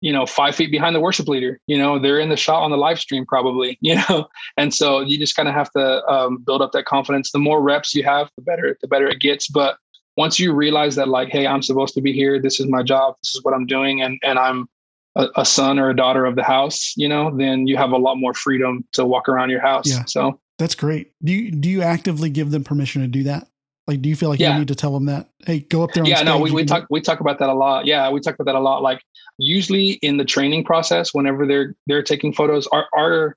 you know, five feet behind the worship leader, you know, they're in the shot on the live stream probably, you know? And so you just kind of have to um, build up that confidence. The more reps you have, the better, the better it gets. But once you realize that like, Hey, I'm supposed to be here. This is my job. This is what I'm doing. And, and I'm, a, a, son or a daughter of the house, you know, then you have a lot more freedom to walk around your house. Yeah. So that's great. Do you do you actively give them permission to do that? Like, do you feel like yeah. you need to tell them that? Hey, go up there. yeah, no, we, we talk we talk about that a lot. Yeah, we talk about that a lot. Like usually in the training process, whenever they're they're taking photos, our our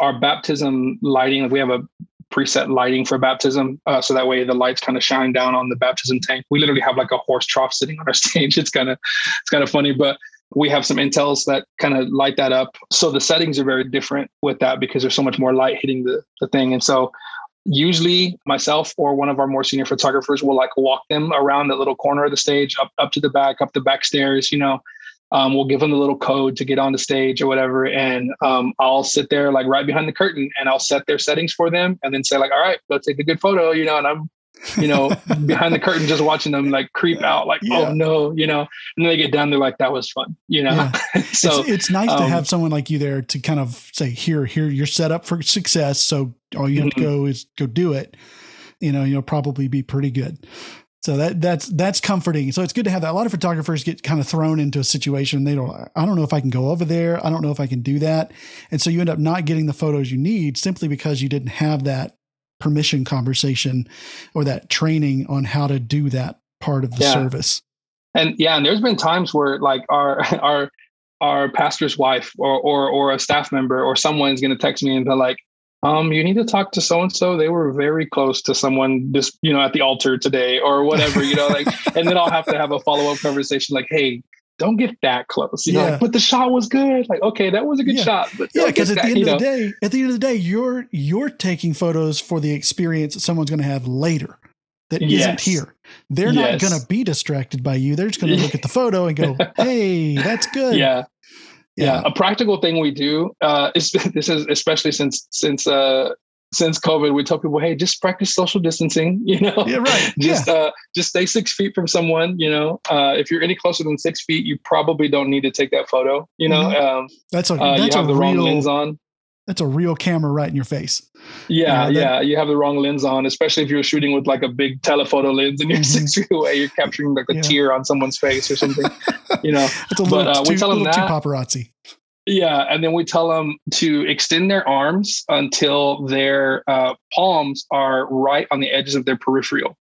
our baptism lighting, we have a preset lighting for baptism, uh, so that way the lights kind of shine down on the baptism tank. We literally have like a horse trough sitting on our stage. It's kind of it's kind of funny, but we have some intels that kind of light that up. So the settings are very different with that because there's so much more light hitting the, the thing. And so usually myself or one of our more senior photographers will like walk them around that little corner of the stage, up, up to the back, up the back stairs, you know, um, we'll give them the little code to get on the stage or whatever. And um, I'll sit there like right behind the curtain and I'll set their settings for them and then say like, all right, go take a good photo, you know, and I'm you know, behind the curtain, just watching them like creep out, like, yeah. oh no, you know, and then they get done, they're like, that was fun, you know. Yeah. so it's, it's nice um, to have someone like you there to kind of say, here, here, you're set up for success. So all you have mm-hmm. to go is go do it. You know, you'll probably be pretty good. So that that's that's comforting. So it's good to have that. A lot of photographers get kind of thrown into a situation. They don't. I don't know if I can go over there. I don't know if I can do that. And so you end up not getting the photos you need simply because you didn't have that permission conversation or that training on how to do that part of the yeah. service. And yeah, and there's been times where like our our our pastor's wife or or or a staff member or someone's going to text me and be like, um, you need to talk to so and so. They were very close to someone just, you know, at the altar today or whatever, you know, like, and then I'll have to have a follow up conversation like, hey, don't get that close. You yeah. know, like, but the shot was good. Like, okay, that was a good yeah. shot. But yeah, because at that, the end of know? the day, at the end of the day, you're you're taking photos for the experience that someone's going to have later that yes. not here. They're yes. not going to be distracted by you. They're just going to look at the photo and go, "Hey, that's good." Yeah. yeah. Yeah. A practical thing we do uh, is this is especially since since uh, since COVID, we tell people, hey, just practice social distancing. You know, yeah, right. just yeah. uh, just stay six feet from someone. You know, uh, if you're any closer than six feet, you probably don't need to take that photo. You know, mm-hmm. um, that's a uh, that's you have a the real, wrong lens on. That's a real camera right in your face. Yeah, you know, that, yeah, you have the wrong lens on, especially if you're shooting with like a big telephoto lens and you're mm-hmm. six feet away. You're capturing like a yeah. tear on someone's face or something. you know, it's a little, but, uh, too, we tell them that, too paparazzi. Yeah, and then we tell them to extend their arms until their uh, palms are right on the edges of their peripheral,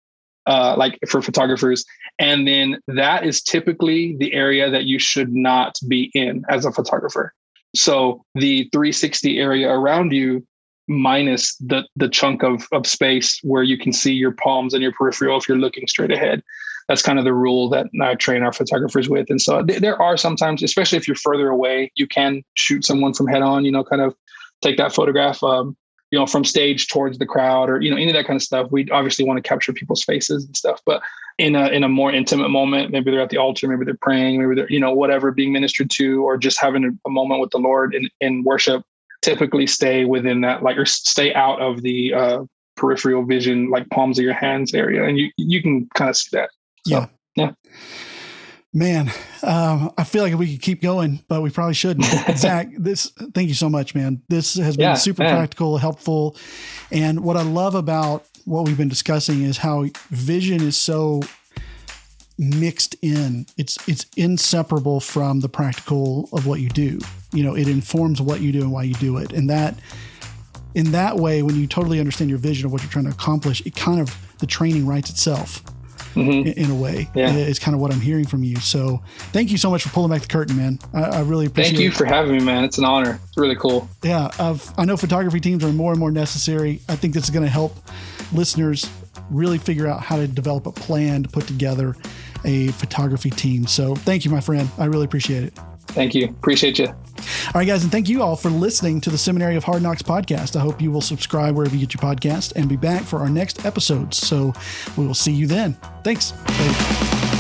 uh, like for photographers. And then that is typically the area that you should not be in as a photographer. So the 360 area around you minus the the chunk of of space where you can see your palms and your peripheral if you're looking straight ahead that's kind of the rule that I train our photographers with. And so th- there are sometimes, especially if you're further away, you can shoot someone from head on, you know, kind of take that photograph, um, you know, from stage towards the crowd or, you know, any of that kind of stuff. We obviously want to capture people's faces and stuff, but in a, in a more intimate moment, maybe they're at the altar, maybe they're praying, maybe they're, you know, whatever being ministered to, or just having a, moment with the Lord in, in worship typically stay within that, like, or stay out of the uh, peripheral vision, like palms of your hands area, and you you can kind of see that. So, Yeah. yeah. Man, um, I feel like we could keep going, but we probably shouldn't. Zach, this thank you so much, man. This has been Yeah, super man. practical, helpful. And what I love about what we've been discussing is how vision is so mixed in. It's it's inseparable from the practical of what you do. You know, it informs what you do and why you do it. And that in that way, when you totally understand your vision of what you're trying to accomplish, it kind of the training writes itself Mhm. in, a way. Yeah. It's kind of what I'm hearing from you. So thank you so much for pulling back the curtain, man. I, I really appreciate it. Thank you it. for having me, man. It's an honor. It's really cool. Yeah, I've, I know photography teams are more and more necessary. I think this is going to help listeners really figure out how to develop a plan to put together a photography team. So thank you, my friend. I really appreciate it. Thank you. Appreciate you. All right, guys, and thank you all for listening to the Seminary of Hard Knocks podcast. I hope you will subscribe wherever you get your podcast and be back for our next episodes. So we will see you then. Thanks. Later.